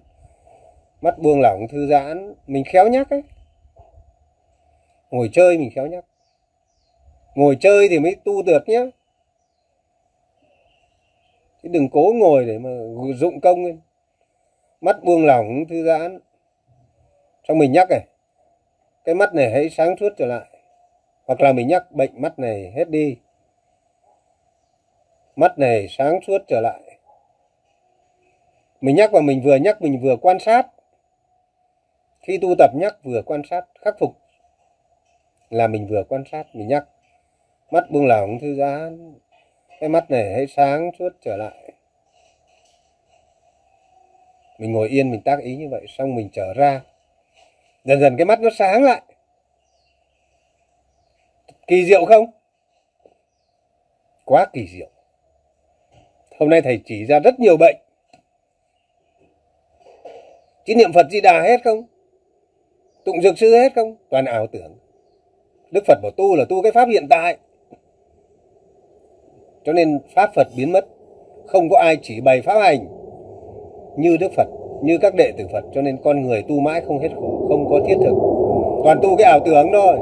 Mắt buông lỏng, thư giãn. Mình khéo nhắc ấy. Ngồi chơi mình khéo nhắc. Ngồi chơi thì mới tu được nhé chứ đừng cố ngồi để mà dụng công lên mắt buông lỏng thư giãn xong mình nhắc này, cái mắt này hãy sáng suốt trở lại. Hoặc là mình nhắc bệnh mắt này hết đi. Mắt này sáng suốt trở lại. Mình nhắc và mình vừa nhắc, mình vừa quan sát. Khi tu tập nhắc, vừa quan sát, khắc phục là mình vừa quan sát, mình nhắc. Mắt buông lỏng thư giãn cái mắt này hãy sáng suốt trở lại. Mình ngồi yên, mình tác ý như vậy, xong mình trở ra. Dần dần cái mắt nó sáng lại. Kỳ diệu không? Quá kỳ diệu. Hôm nay thầy chỉ ra rất nhiều bệnh. Chỉ niệm phật di đà hết không? Tụng dược sư hết không? Toàn ảo tưởng. Đức phật bảo tu là tu cái pháp hiện tại cho nên pháp phật biến mất. Không có ai chỉ bày pháp hành như đức phật, như các đệ tử phật, cho nên con người tu mãi không hết khổ, không có thiết thực. Toàn tu cái ảo tưởng thôi.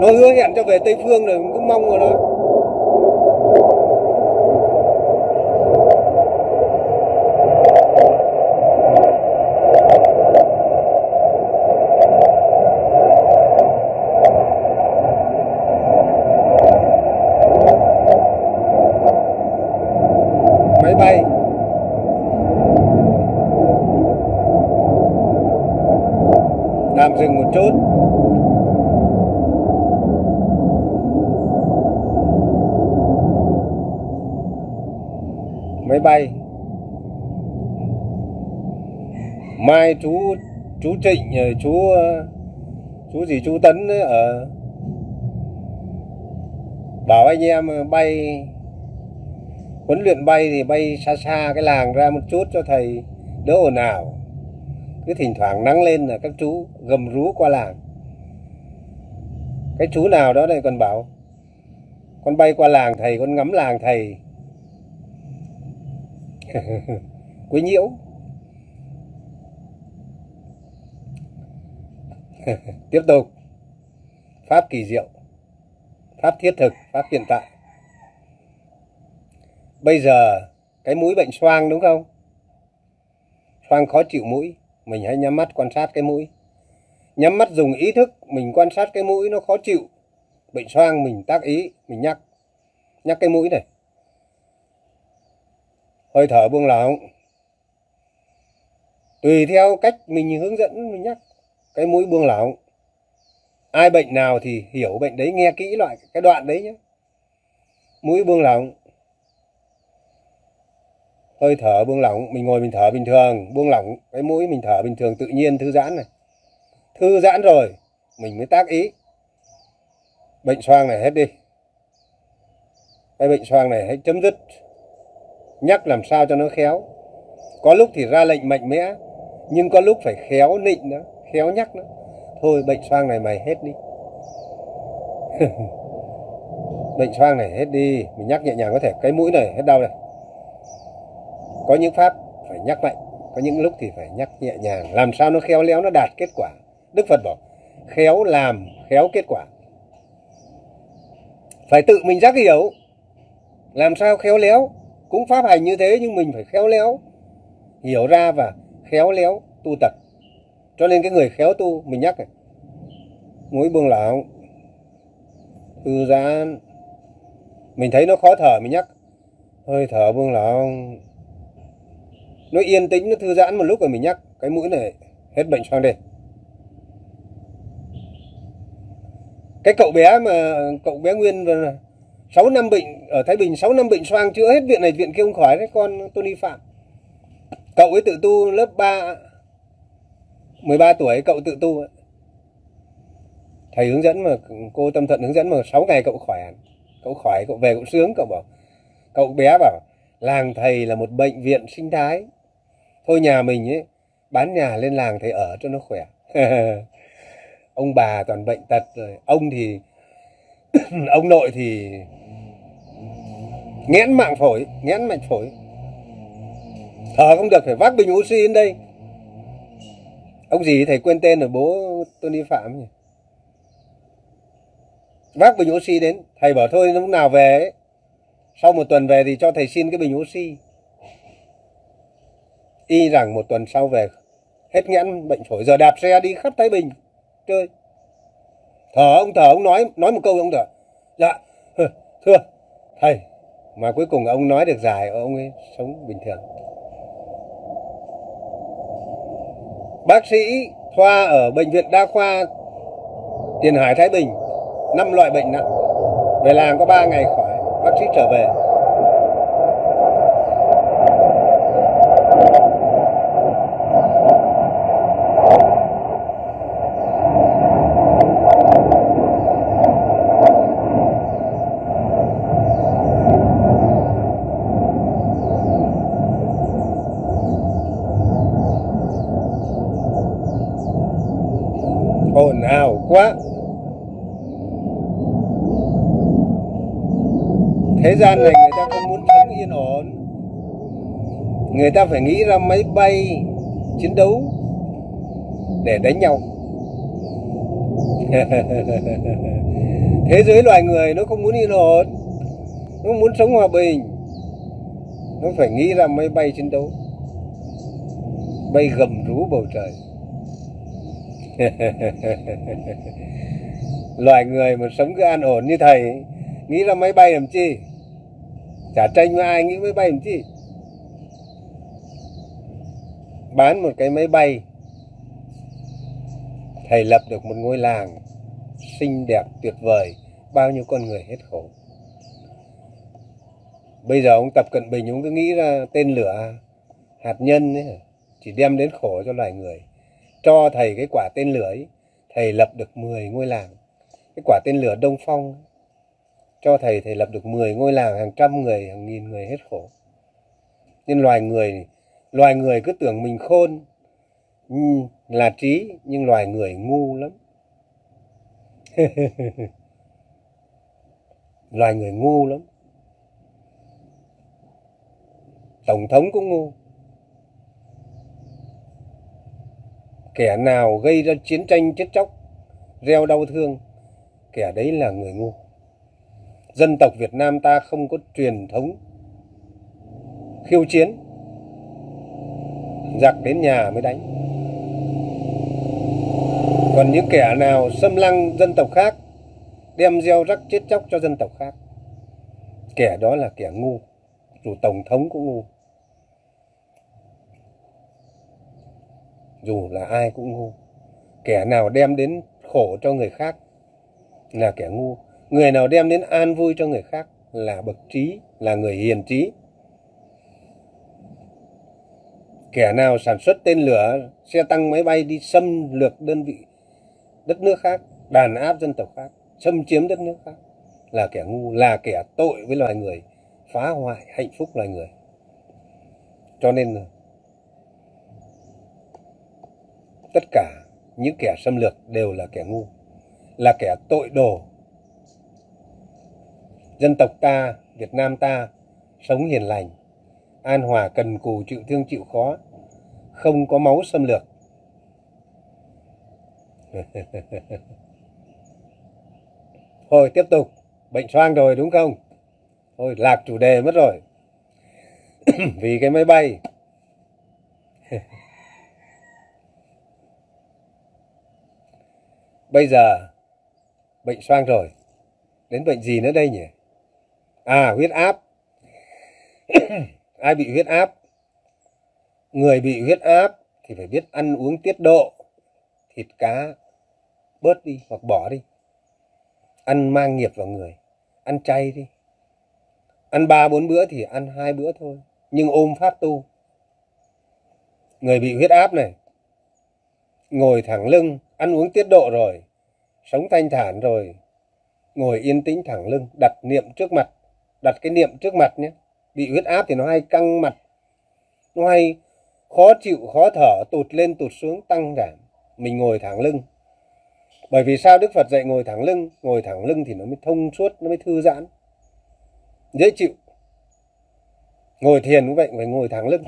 Nó hứa hẹn cho về tây phương rồi cứ mong vào đó máy bay tạm dừng một chút máy bay mai chú chú trịnh rồi chú ờ, chú gì, chú tấn ấy ở ờ. bảo anh em bay, huấn luyện bay thì bay xa xa cái làng ra một chút cho thầy đỡ ồn ào. Cứ thỉnh thoảng nắng lên là các chú gầm rú qua làng. Cái chú nào đó này còn bảo, con bay qua làng thầy, con ngắm làng thầy. Quấy nhiễu. tiếp tục. Pháp kỳ diệu. Pháp thiết thực, pháp hiện tại. Bây giờ, cái mũi bệnh xoang đúng không? Xoang khó chịu mũi, mình hãy nhắm mắt quan sát cái mũi. Nhắm mắt dùng ý thức, mình quan sát cái mũi nó khó chịu. Bệnh xoang mình tác ý, mình nhắc. Nhắc cái mũi này. Hơi thở buông lỏng. Tùy theo cách mình hướng dẫn, mình nhắc cái mũi buông lỏng. Ai bệnh nào thì hiểu bệnh đấy, nghe kỹ loại cái đoạn đấy nhé mũi buông lỏng. Hơi thở buông lỏng, mình ngồi mình thở bình thường, buông lỏng cái mũi mình thở bình thường tự nhiên, thư giãn này. Thư giãn rồi, mình mới tác ý. Bệnh xoang này hết đi. Cái bệnh xoang này hãy chấm dứt. Nhắc làm sao cho nó khéo. Có lúc thì ra lệnh mạnh mẽ, nhưng có lúc phải khéo nịnh nữa khéo nhắc nó thôi, bệnh xoang này mày hết đi. Bệnh xoang này hết đi mình nhắc nhẹ nhàng có thể cái mũi này hết đau này. Có những pháp phải nhắc mạnh, có những lúc thì phải nhắc nhẹ nhàng. Làm sao nó khéo léo, nó đạt kết quả. Đức phật bảo, khéo làm, khéo kết quả. Phải tự mình giác hiểu. Làm sao khéo léo? Cũng pháp hành như thế, nhưng mình phải khéo léo, hiểu ra và khéo léo tu tập cho nên cái người khéo tu, mình nhắc này mũi buông lỏng thư giãn. Mình thấy nó khó thở, mình nhắc, hơi thở buông lỏng nó yên tĩnh, nó thư giãn một lúc rồi mình nhắc, cái mũi này hết bệnh xoang đây. Cái cậu bé mà, cậu bé Nguyên sáu năm bệnh, ở Thái Bình sáu năm bệnh xoang chữa hết viện này, viện kia không khỏi đấy, con Tony Phạm. Cậu ấy tự tu lớp 3 13 tuổi, cậu tự tu thầy hướng dẫn mà, cô tâm thuận hướng dẫn mà 6 ngày cậu khỏi hẳn cậu khỏi cậu về cậu sướng, cậu bảo, cậu bé bảo, làng thầy là một bệnh viện sinh thái. Thôi nhà mình ấy, bán nhà lên làng thầy ở cho nó khỏe. Ông bà toàn bệnh tật rồi. Ông thì, ông nội thì nghẽn mạng phổi, nghẽn mạch phổi. Thở không được, phải vác bình oxy đến đây ông gì thầy quên tên rồi bố Tony Phạm nhỉ? Vác bình oxy đến thầy bảo thôi lúc nào về ấy, sau một tuần về thì cho thầy xin cái bình oxy. Y rằng một tuần sau về hết nghẽn bệnh phổi giờ đạp xe đi khắp thái bình chơi. Thở ông thở ông nói nói một câu ông thở. Dạ thưa thầy mà cuối cùng ông nói được dài ông ấy sống bình thường. Bác sĩ khoa ở bệnh viện đa khoa tiền hải, thái bình, năm loại bệnh nặng. Về làng có 3 ngày khỏi, bác sĩ trở về ồn ào quá thế gian này người ta không muốn sống yên ổn. Người ta phải nghĩ ra máy bay, chiến đấu để đánh nhau. Thế giới loài người nó không muốn yên ổn, nó muốn sống hòa bình. Nó phải nghĩ ra máy bay chiến đấu, bay gầm rú bầu trời. Loài người mà sống cứ an ổn như thầy, nghĩ ra máy bay làm chi? Chả tranh với ai, nghĩ máy bay làm chi? Bán một cái máy bay. Thầy lập được một ngôi làng xinh đẹp, tuyệt vời, bao nhiêu con người hết khổ. Bây giờ ông tập cận bình, ông cứ nghĩ ra tên lửa hạt nhân ấy, chỉ đem đến khổ cho loài người. Cho thầy cái quả tên lửa ấy, thầy lập được 10 ngôi làng. Cái quả tên lửa đông phong cho thầy thầy lập được 10 ngôi làng, hàng trăm người, hàng nghìn người hết khổ. Nên loài người loài người cứ tưởng mình khôn là trí, nhưng loài người ngu lắm. Loài người ngu lắm. Tổng thống cũng ngu. Kẻ nào gây ra chiến tranh chết chóc gieo đau thương, kẻ đấy là người ngu dân tộc Việt Nam ta không có truyền thống khiêu chiến. Giặc đến nhà mới đánh. Còn những kẻ nào xâm lăng dân tộc khác, đem gieo rắc chết chóc cho dân tộc khác, kẻ đó là kẻ ngu, dù tổng thống cũng ngu, dù là ai cũng ngu. Kẻ nào đem đến khổ cho người khác là kẻ ngu người nào đem đến an vui cho người khác là bậc trí, là người hiền trí. Kẻ nào sản xuất tên lửa xe tăng máy bay đi xâm lược đơn vị, đất nước khác, đàn áp dân tộc khác, xâm chiếm đất nước khác. Là kẻ ngu, là kẻ tội với loài người, phá hoại hạnh phúc loài người. Cho nên, tất cả những kẻ xâm lược đều là kẻ ngu, là kẻ tội đồ dân tộc ta, việt nam ta, sống hiền lành, an hòa cần cù chịu thương chịu khó, không có máu xâm lược. Thôi, tiếp tục. Bệnh xoang rồi, đúng không? Thôi, lạc chủ đề mất rồi. Vì cái máy bay. Bây giờ, bệnh xoang rồi. Đến bệnh gì nữa đây nhỉ? À huyết áp. Ai bị huyết áp? Người bị huyết áp thì phải biết ăn uống tiết độ, thịt cá, bớt đi hoặc bỏ đi. Ăn mang nghiệp vào người, ăn chay đi. Ăn ba bốn bữa thì ăn hai bữa thôi, nhưng ôm pháp tu. Người bị huyết áp này, ngồi thẳng lưng, ăn uống tiết độ rồi, sống thanh thản rồi, ngồi yên tĩnh thẳng lưng, đặt niệm trước mặt đặt cái niệm trước mặt nhé. Bị huyết áp thì nó hay căng mặt, nó hay khó chịu, khó thở, tụt lên, tụt xuống, tăng giảm. Mình ngồi thẳng lưng. Bởi vì sao đức phật dạy ngồi thẳng lưng? Ngồi thẳng lưng thì nó mới thông suốt, nó mới thư giãn. Dễ chịu. Ngồi thiền cũng vậy, phải ngồi thẳng lưng.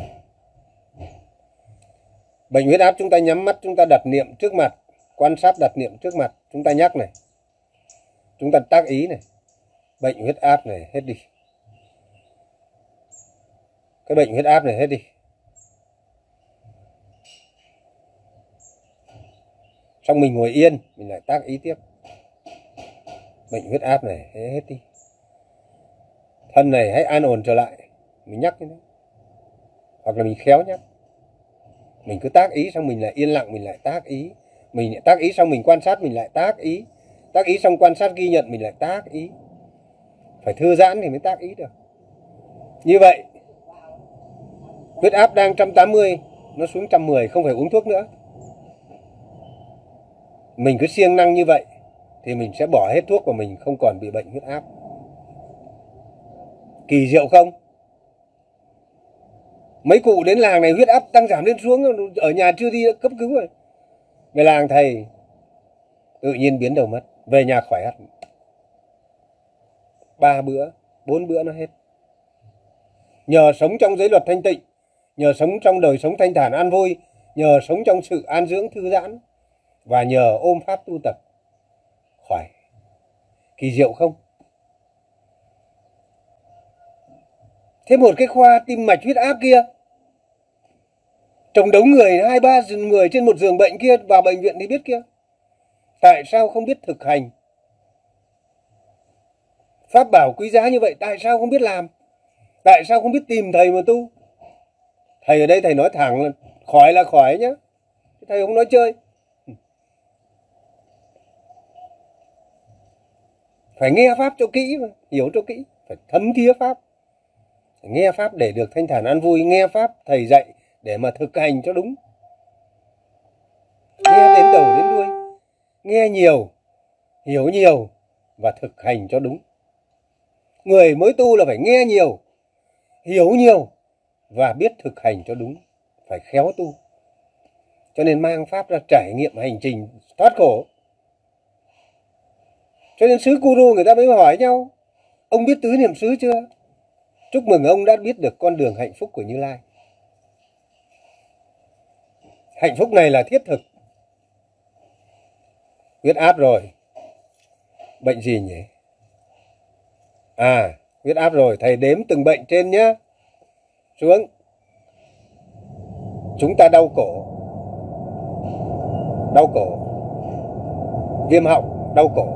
Bệnh huyết áp chúng ta nhắm mắt, chúng ta đặt niệm trước mặt, quan sát đặt niệm trước mặt. Chúng ta nhắc này. Chúng ta tác ý này bệnh huyết áp này, hết đi. Cái bệnh huyết áp này hết đi. Xong mình ngồi yên, mình lại tác ý tiếp. Bệnh huyết áp này, hết đi. Thân này hãy an ổn trở lại. Mình nhắc như thế hoặc là mình khéo nhắc. Mình cứ tác ý xong mình lại yên lặng, mình lại tác ý. Mình lại tác ý xong mình quan sát, mình lại tác ý. Tác ý xong quan sát ghi nhận, mình lại tác ý phải thư giãn thì mới tác ý được. Như vậy, huyết áp đang 180 nó xuống 110 không phải uống thuốc nữa. Mình cứ siêng năng như vậy thì mình sẽ bỏ hết thuốc và mình không còn bị bệnh huyết áp. Kỳ diệu không? Mấy cụ đến làng này huyết áp tăng giảm lên xuống, ở nhà chưa đi cấp cứu rồi. Về làng thầy, tự nhiên biến đầu mất, về nhà khỏe hẳn ba bữa, bốn bữa nó hết. Nhờ sống trong giới luật thanh tịnh, nhờ sống trong đời sống thanh thản an vui, nhờ sống trong sự an dưỡng thư giãn, và nhờ ôm pháp tu tập. Khỏe kỳ diệu không? Thế một cái khoa tim mạch huyết áp kia, trồng đống người, hai ba người trên một giường bệnh kia vào bệnh viện thì biết kia. Tại sao không biết thực hành? Pháp bảo quý giá như vậy, tại sao không biết làm? Tại sao không biết tìm thầy mà tu? Thầy ở đây thầy nói thẳng là khỏi là khỏi nhá. Thầy không nói chơi. Phải nghe pháp cho kỹ mà, hiểu cho kỹ, phải thấm thía pháp. Phải nghe pháp để được thanh thản an vui, nghe pháp thầy dạy để mà thực hành cho đúng. Nghe đến đầu đến đuôi, nghe nhiều, hiểu nhiều và thực hành cho đúng người mới tu là phải nghe nhiều, hiểu nhiều và biết thực hành cho đúng, phải khéo tu. Cho nên mang pháp ra trải nghiệm hành trình thoát khổ. Cho nên sứ Kuru người ta mới hỏi nhau, ông biết tứ niệm xứ chưa? Chúc mừng ông đã biết được con đường hạnh phúc của Như Lai. Hạnh phúc này là thiết thực. Huyết áp rồi, bệnh gì nhỉ? À huyết áp rồi, thầy đếm từng bệnh trên nhé xuống. Chúng ta đau cổ. Đau cổ. Viêm họng, đau cổ.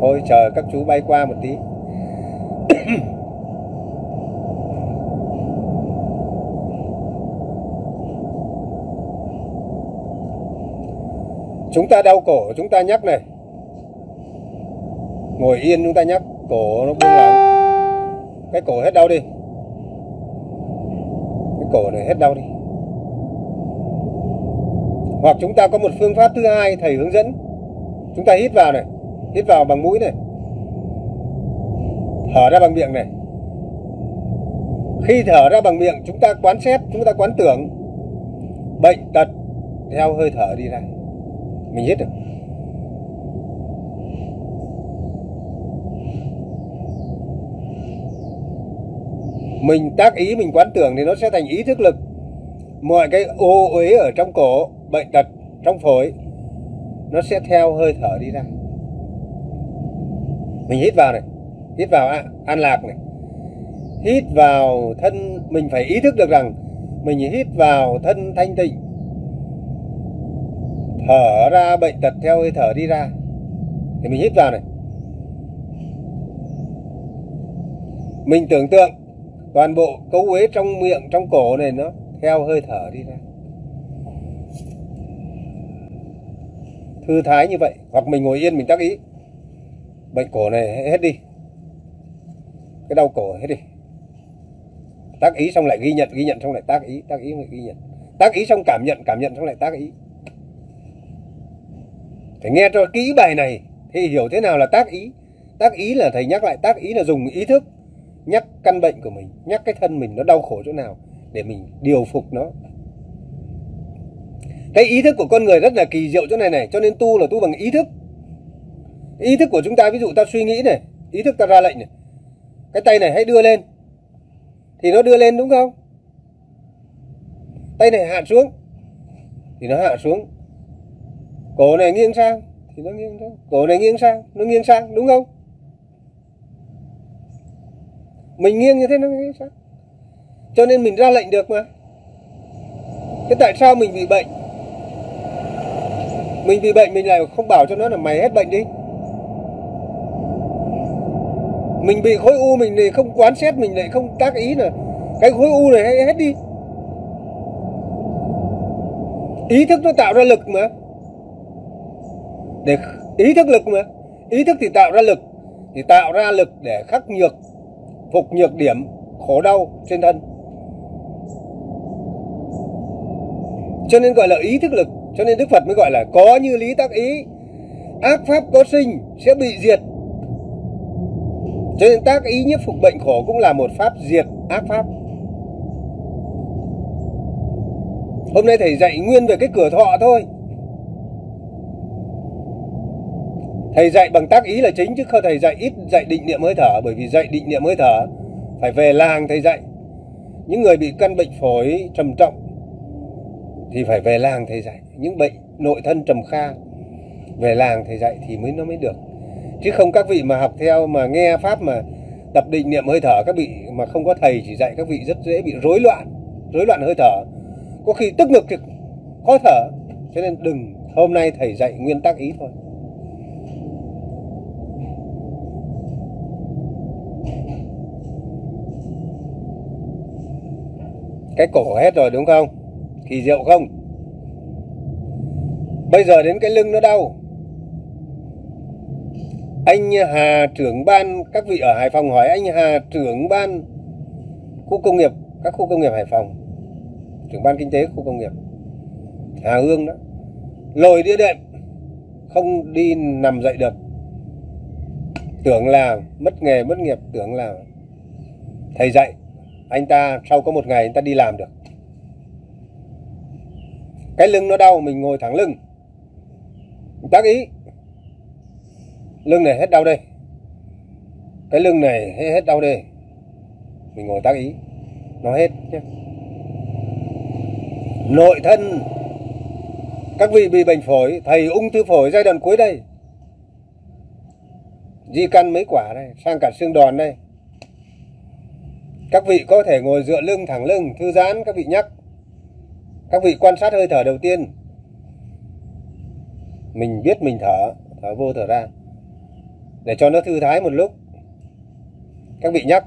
Thôi, chờ các chú bay qua một tí. Ừ. chúng ta đau cổ, chúng ta nhắc này. Ngồi yên chúng ta nhắc, cổ nó buông lỏng. Cái cổ hết đau đi. Cái cổ này hết đau đi. Hoặc chúng ta có một phương pháp thứ hai thầy hướng dẫn. Chúng ta hít vào này, hít vào bằng mũi này. Thở ra bằng miệng này. Khi thở ra bằng miệng, chúng ta quán xét, chúng ta quán tưởng. Bệnh tật theo hơi thở đi ra mình hít được mình tác ý, mình quán tưởng thì nó sẽ thành ý thức lực. Mọi cái ô uế ở trong cổ, bệnh tật, trong phổi, nó sẽ theo hơi thở đi ra. Mình hít vào này, hít vào an lạc này. Hít vào thân, mình phải ý thức được rằng mình hít vào thân thanh tịnh thở ra, bệnh tật theo hơi thở đi ra. Thì mình hít vào này. Mình tưởng tượng toàn bộ cấu uế trong miệng, trong cổ này nó theo hơi thở đi ra. Thư thái như vậy, hoặc mình ngồi yên, mình tác ý. Bệnh cổ này hết đi. Cái đau cổ hết đi. Tác ý xong lại ghi nhận ghi nhận xong lại tác ý tác ý lại ghi nhận. Tác ý xong cảm nhận cảm nhận xong lại tác ý phải nghe cho kỹ bài này, thì hiểu thế nào là tác ý. Tác ý là, thầy nhắc lại, tác ý là dùng ý thức nhắc căn bệnh của mình, nhắc cái thân mình nó đau khổ chỗ nào để mình điều phục nó. Cái ý thức của con người rất là kỳ diệu chỗ này này, cho nên tu là tu bằng ý thức. Ý thức của chúng ta, ví dụ ta suy nghĩ này, ý thức ta ra lệnh này, cái tay này hãy đưa lên. Thì nó đưa lên đúng không? Tay này hạ xuống, thì nó hạ xuống cổ này nghiêng sang, thì nó nghiêng sang cổ này nghiêng sang, nó nghiêng sang, đúng không? Mình nghiêng như thế nó nghiêng sang. Cho nên mình ra lệnh được mà. Thế tại sao mình bị bệnh? Mình bị bệnh, mình lại không bảo cho nó là mày hết bệnh đi. Mình bị khối u mình lại không quán xét, mình lại không tác ý là cái khối u này hết đi. Ý thức nó tạo ra lực mà để ý thức lực mà. Ý thức thì tạo ra lực thì tạo ra lực để khắc nhược phục nhược điểm khổ đau trên thân. Cho nên gọi là ý thức lực cho nên đức phật mới gọi là có như lý tác ý. Ác pháp có sinh sẽ bị diệt. Cho nên tác ý nhiếp phục bệnh khổ cũng là một pháp diệt ác pháp. Hôm nay thầy dạy nguyên về cái cửa thọ thôi thầy dạy bằng tác ý là chính, chứ không thầy dạy ít dạy định niệm hơi thở, bởi vì dạy định niệm hơi thở phải về làng thầy dạy. Những người bị căn bệnh phổi trầm trọng thì phải về làng thầy dạy. Những bệnh nội thân trầm kha về làng thầy dạy thì mới nó mới được. Chứ không các vị mà học theo, mà nghe pháp, mà tập định niệm hơi thở, các vị mà không có thầy chỉ dạy các vị rất dễ bị rối loạn rối loạn hơi thở. Có khi tức ngực thì khó thở. Cho nên đừng, hôm nay thầy dạy nguyên tắc ý thôi. Cái cổ hết rồi, đúng không? Kỳ diệu không? Bây giờ đến cái lưng nó đau. Anh Hà trưởng ban, các vị ở Hải Phòng hỏi anh Hà trưởng ban khu công nghiệp, các khu công nghiệp Hải Phòng. Trưởng ban kinh tế khu công nghiệp. Hà Hương đó. Lồi đĩa đệm, không đi nằm dậy được. Tưởng là mất nghề, mất nghiệp, tưởng là thầy dạy anh ta sau có một ngày anh ta đi làm được. Cái lưng nó đau mình ngồi thẳng lưng. Tác ý lưng này hết đau đây. Cái lưng này hết, hết đau đây. Mình ngồi tác ý nó hết nhé nội thân các vị bị bệnh phổi thầy ung thư phổi giai đoạn cuối đây. Di căn mấy quả đây sang cả xương đòn đây các vị có thể ngồi dựa lưng thẳng lưng, thư giãn, các vị nhắc. Các vị quan sát hơi thở đầu tiên. Mình biết mình thở thở vô thở ra. Để cho nó thư thái một lúc. Các vị nhắc.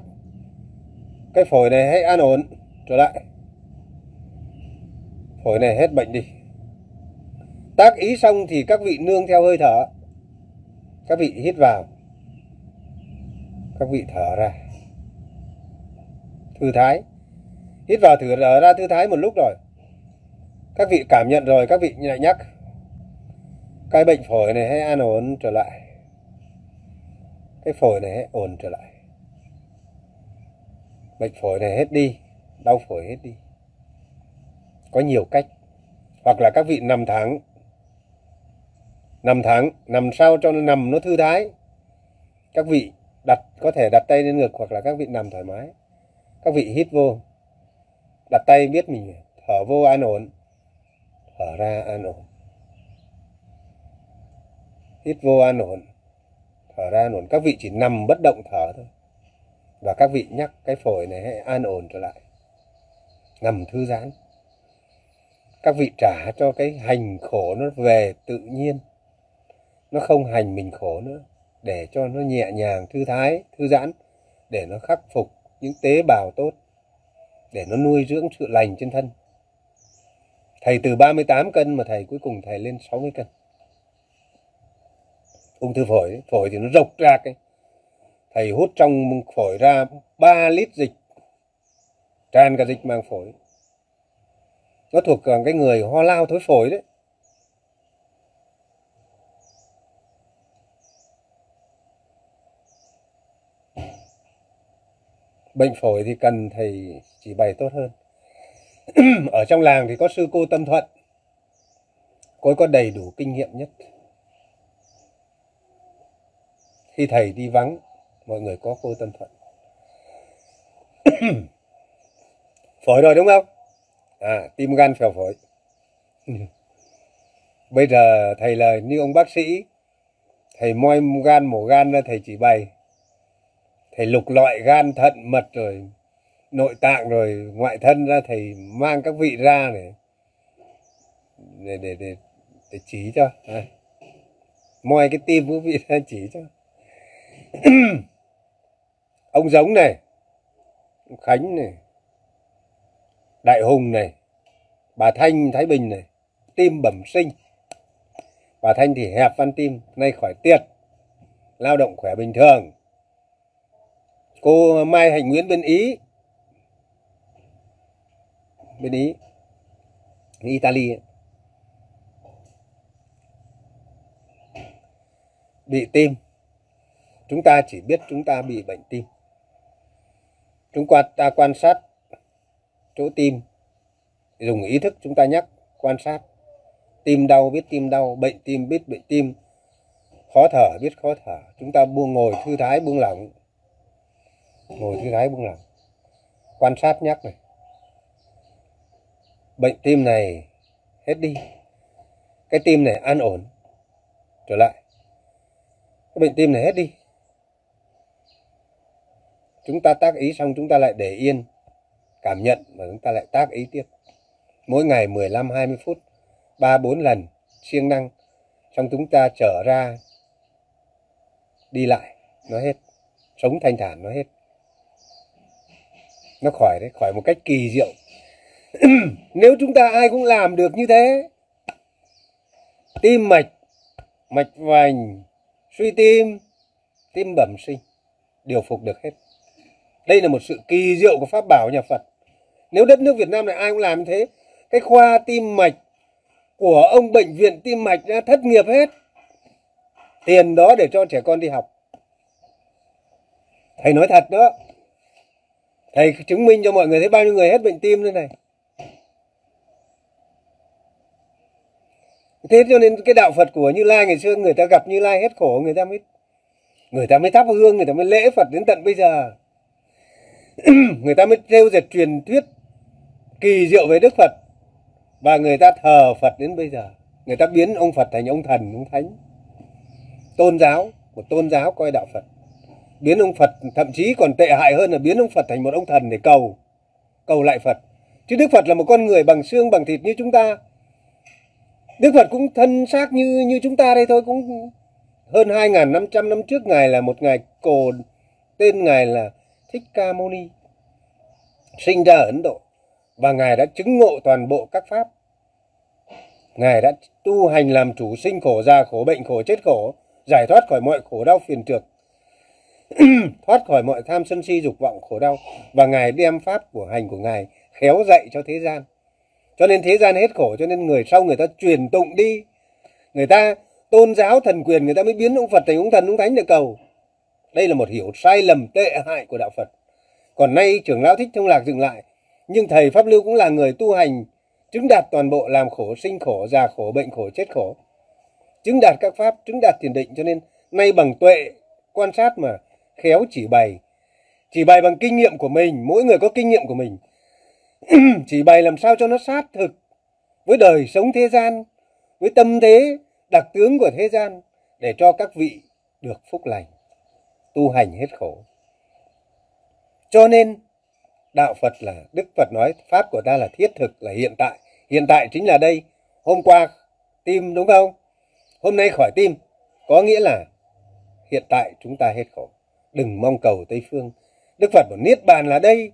Cái phổi này hãy an ổn. Trở lại. Phổi này hết bệnh đi. Tác ý xong thì các vị nương theo hơi thở. Các vị hít vào. Các vị thở ra thư thái. Hít vào thử ở ra thư thái một lúc rồi. Các vị cảm nhận rồi, các vị lại nhắc. Cái bệnh phổi này hãy an ổn trở lại? Cái phổi này hãy ổn trở lại? Bệnh phổi này hết đi, đau phổi hết đi. Có nhiều cách. Hoặc là các vị nằm thẳng. Nằm thẳng, nằm sao cho nó nằm nó thư thái. Các vị đặt, có thể đặt tay lên ngực hoặc là các vị nằm thoải mái các vị hít vô. Đặt tay biết mình, thở vô an ổn. Thở ra an ổn. Hít vô an ổn. Thở ra an ổn. Các vị chỉ nằm bất động thở thôi. Và các vị nhắc cái phổi này hãy an ổn trở lại. Nằm thư giãn. Các vị trả cho cái hành khổ nó về tự nhiên. Nó không hành mình khổ nữa. Để cho nó nhẹ nhàng, thư thái, thư giãn. Để nó khắc phục những tế bào tốt để nó nuôi dưỡng sự lành trên thân. Thầy từ 38 cân mà thầy cuối cùng thầy lên 60 cân. Ung thư phổi phổi thì nó rộc ra cái thầy hút trong phổi ra 3 lít dịch, tràn cả dịch màng phổi. Nó thuộc cái người ho lao thối phổi đấy. Bệnh phổi thì cần thầy chỉ bày tốt hơn. Ở trong làng thì có sư cô tâm thuận. Cô ấy có đầy đủ kinh nghiệm nhất. Khi thầy đi vắng, mọi người có cô tâm thuận. Phổi rồi đúng không? À tim gan phèo phổi. Bây giờ thầy là như ông bác sĩ, thầy moi gan, mổ gan ra, thầy chỉ bày thầy lục loại gan thận mật rồi nội tạng rồi ngoại thân ra thầy mang các vị ra để để để để, để chỉ cho. À. moi cái tim của vị ra chỉ cho. Ông giống này ông khánh này đại hùng này bà thanh thái bình này tim bẩm sinh. Bà thanh thì hẹp van tim nay khỏi tiệt lao động khỏe bình thường cô mai hạnh nguyễn bên ý. Bên ý. Italy. Bị tim. Chúng ta chỉ biết chúng ta bị bệnh tim. Chúng ta quan sát chỗ tim. Dùng ý thức chúng ta nhắc, quan sát. Tim đau, biết tim đau. Bệnh tim, biết bệnh tim. Khó thở, biết khó thở. Chúng ta buông ngồi, thư thái, buông lỏng ngồi thứ gái buông lỏng. Quan sát nhắc này. Bệnh tim này hết đi. Cái tim này an ổn. Trở lại. Cái bệnh tim này hết đi. Chúng ta tác ý xong chúng ta lại để yên. Cảm nhận và chúng ta lại tác ý tiếp. Mỗi ngày 15 20 phút 3 4 lần siêng năng. Xong chúng ta trở ra, đi lại. Nó hết. Sống thanh thản nó hết nó khỏi đấy, khỏi một cách kỳ diệu. Nếu chúng ta ai cũng làm được như thế, tim mạch mạch vành, suy tim tim bẩm sinh, điều phục được hết. Đây là một sự kỳ diệu của pháp bảo nhà phật. Nếu đất nước việt nam này ai cũng làm như thế, cái khoa tim mạch của ông bệnh viện tim mạch đã thất nghiệp hết. Tiền đó để cho trẻ con đi học. Thầy nói thật đó thầy, chứng minh cho mọi người thấy bao nhiêu người hết bệnh tim thế này. Thế cho nên cái đạo phật của như lai ngày xưa người ta gặp như lai hết khổ, người ta mới, người ta mới thắp hương, người ta mới lễ phật đến tận bây giờ. Người ta mới trêu dệt truyền thuyết kỳ diệu về đức phật. Và người ta thờ phật đến bây giờ. Người ta biến ông phật thành ông thần, ông thánh. Tôn giáo, một tôn giáo coi đạo phật biến ông phật thậm chí còn tệ hại hơn là biến ông phật thành một ông thần để cầu cầu lại phật. Chứ đức phật là một con người bằng xương, bằng thịt như chúng ta. Đức phật cũng thân xác như như chúng ta đây thôi, cũng hơn 2.500 năm trước ngài là một ngài cổ, tên ngài là thích ca mâu ni, sinh ra ở ấn độ, và ngài đã chứng ngộ toàn bộ các pháp. Ngài đã tu hành làm chủ sinh khổ, già khổ, bệnh khổ, chết khổ, giải thoát khỏi mọi khổ đau phiền trược thoát khỏi mọi tham sân si, dục vọng, khổ đau và ngài đem pháp của hành của ngài khéo dạy cho thế gian. Cho nên thế gian hết khổ, cho nên người sau người ta truyền tụng đi. Người ta tôn giáo thần quyền, người ta mới biến ông phật thành ông thần, ông thánh để cầu. Đây là một hiểu sai lầm tệ hại của đạo phật. Còn nay trưởng lão thích thông lạc dừng lại. Nhưng thầy pháp lưu cũng là người tu hành, chứng đạt toàn bộ làm khổ, sinh khổ, già khổ, bệnh khổ, chết khổ. Chứng đạt các pháp, chứng đạt tiền định, cho nên nay bằng tuệ quan sát mà khéo chỉ bày. Chỉ bày bằng kinh nghiệm của mình, mỗi người có kinh nghiệm của mình. Chỉ bày làm sao cho nó sát thực, với đời sống thế gian, với tâm thế, đặc tướng của thế gian, để cho các vị được phúc lành, tu hành hết khổ. Cho nên, đạo phật là, đức phật nói, pháp của ta là thiết thực, là hiện tại. Hiện tại chính là đây. Hôm qua, tim đúng không? Hôm nay khỏi tim, có nghĩa là hiện tại chúng ta hết khổ đừng mong cầu tây phương. Đức phật bảo, niết bàn là đây,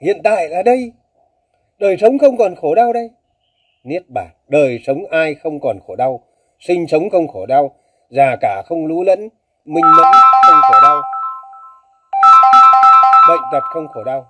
hiện tại là đây. Đời sống không còn khổ đau đây. Niết bàn, đời sống ai không còn khổ đau, sinh sống không khổ đau, già cả không lú lẫn, minh mẫn không khổ đau. Bệnh tật không khổ đau.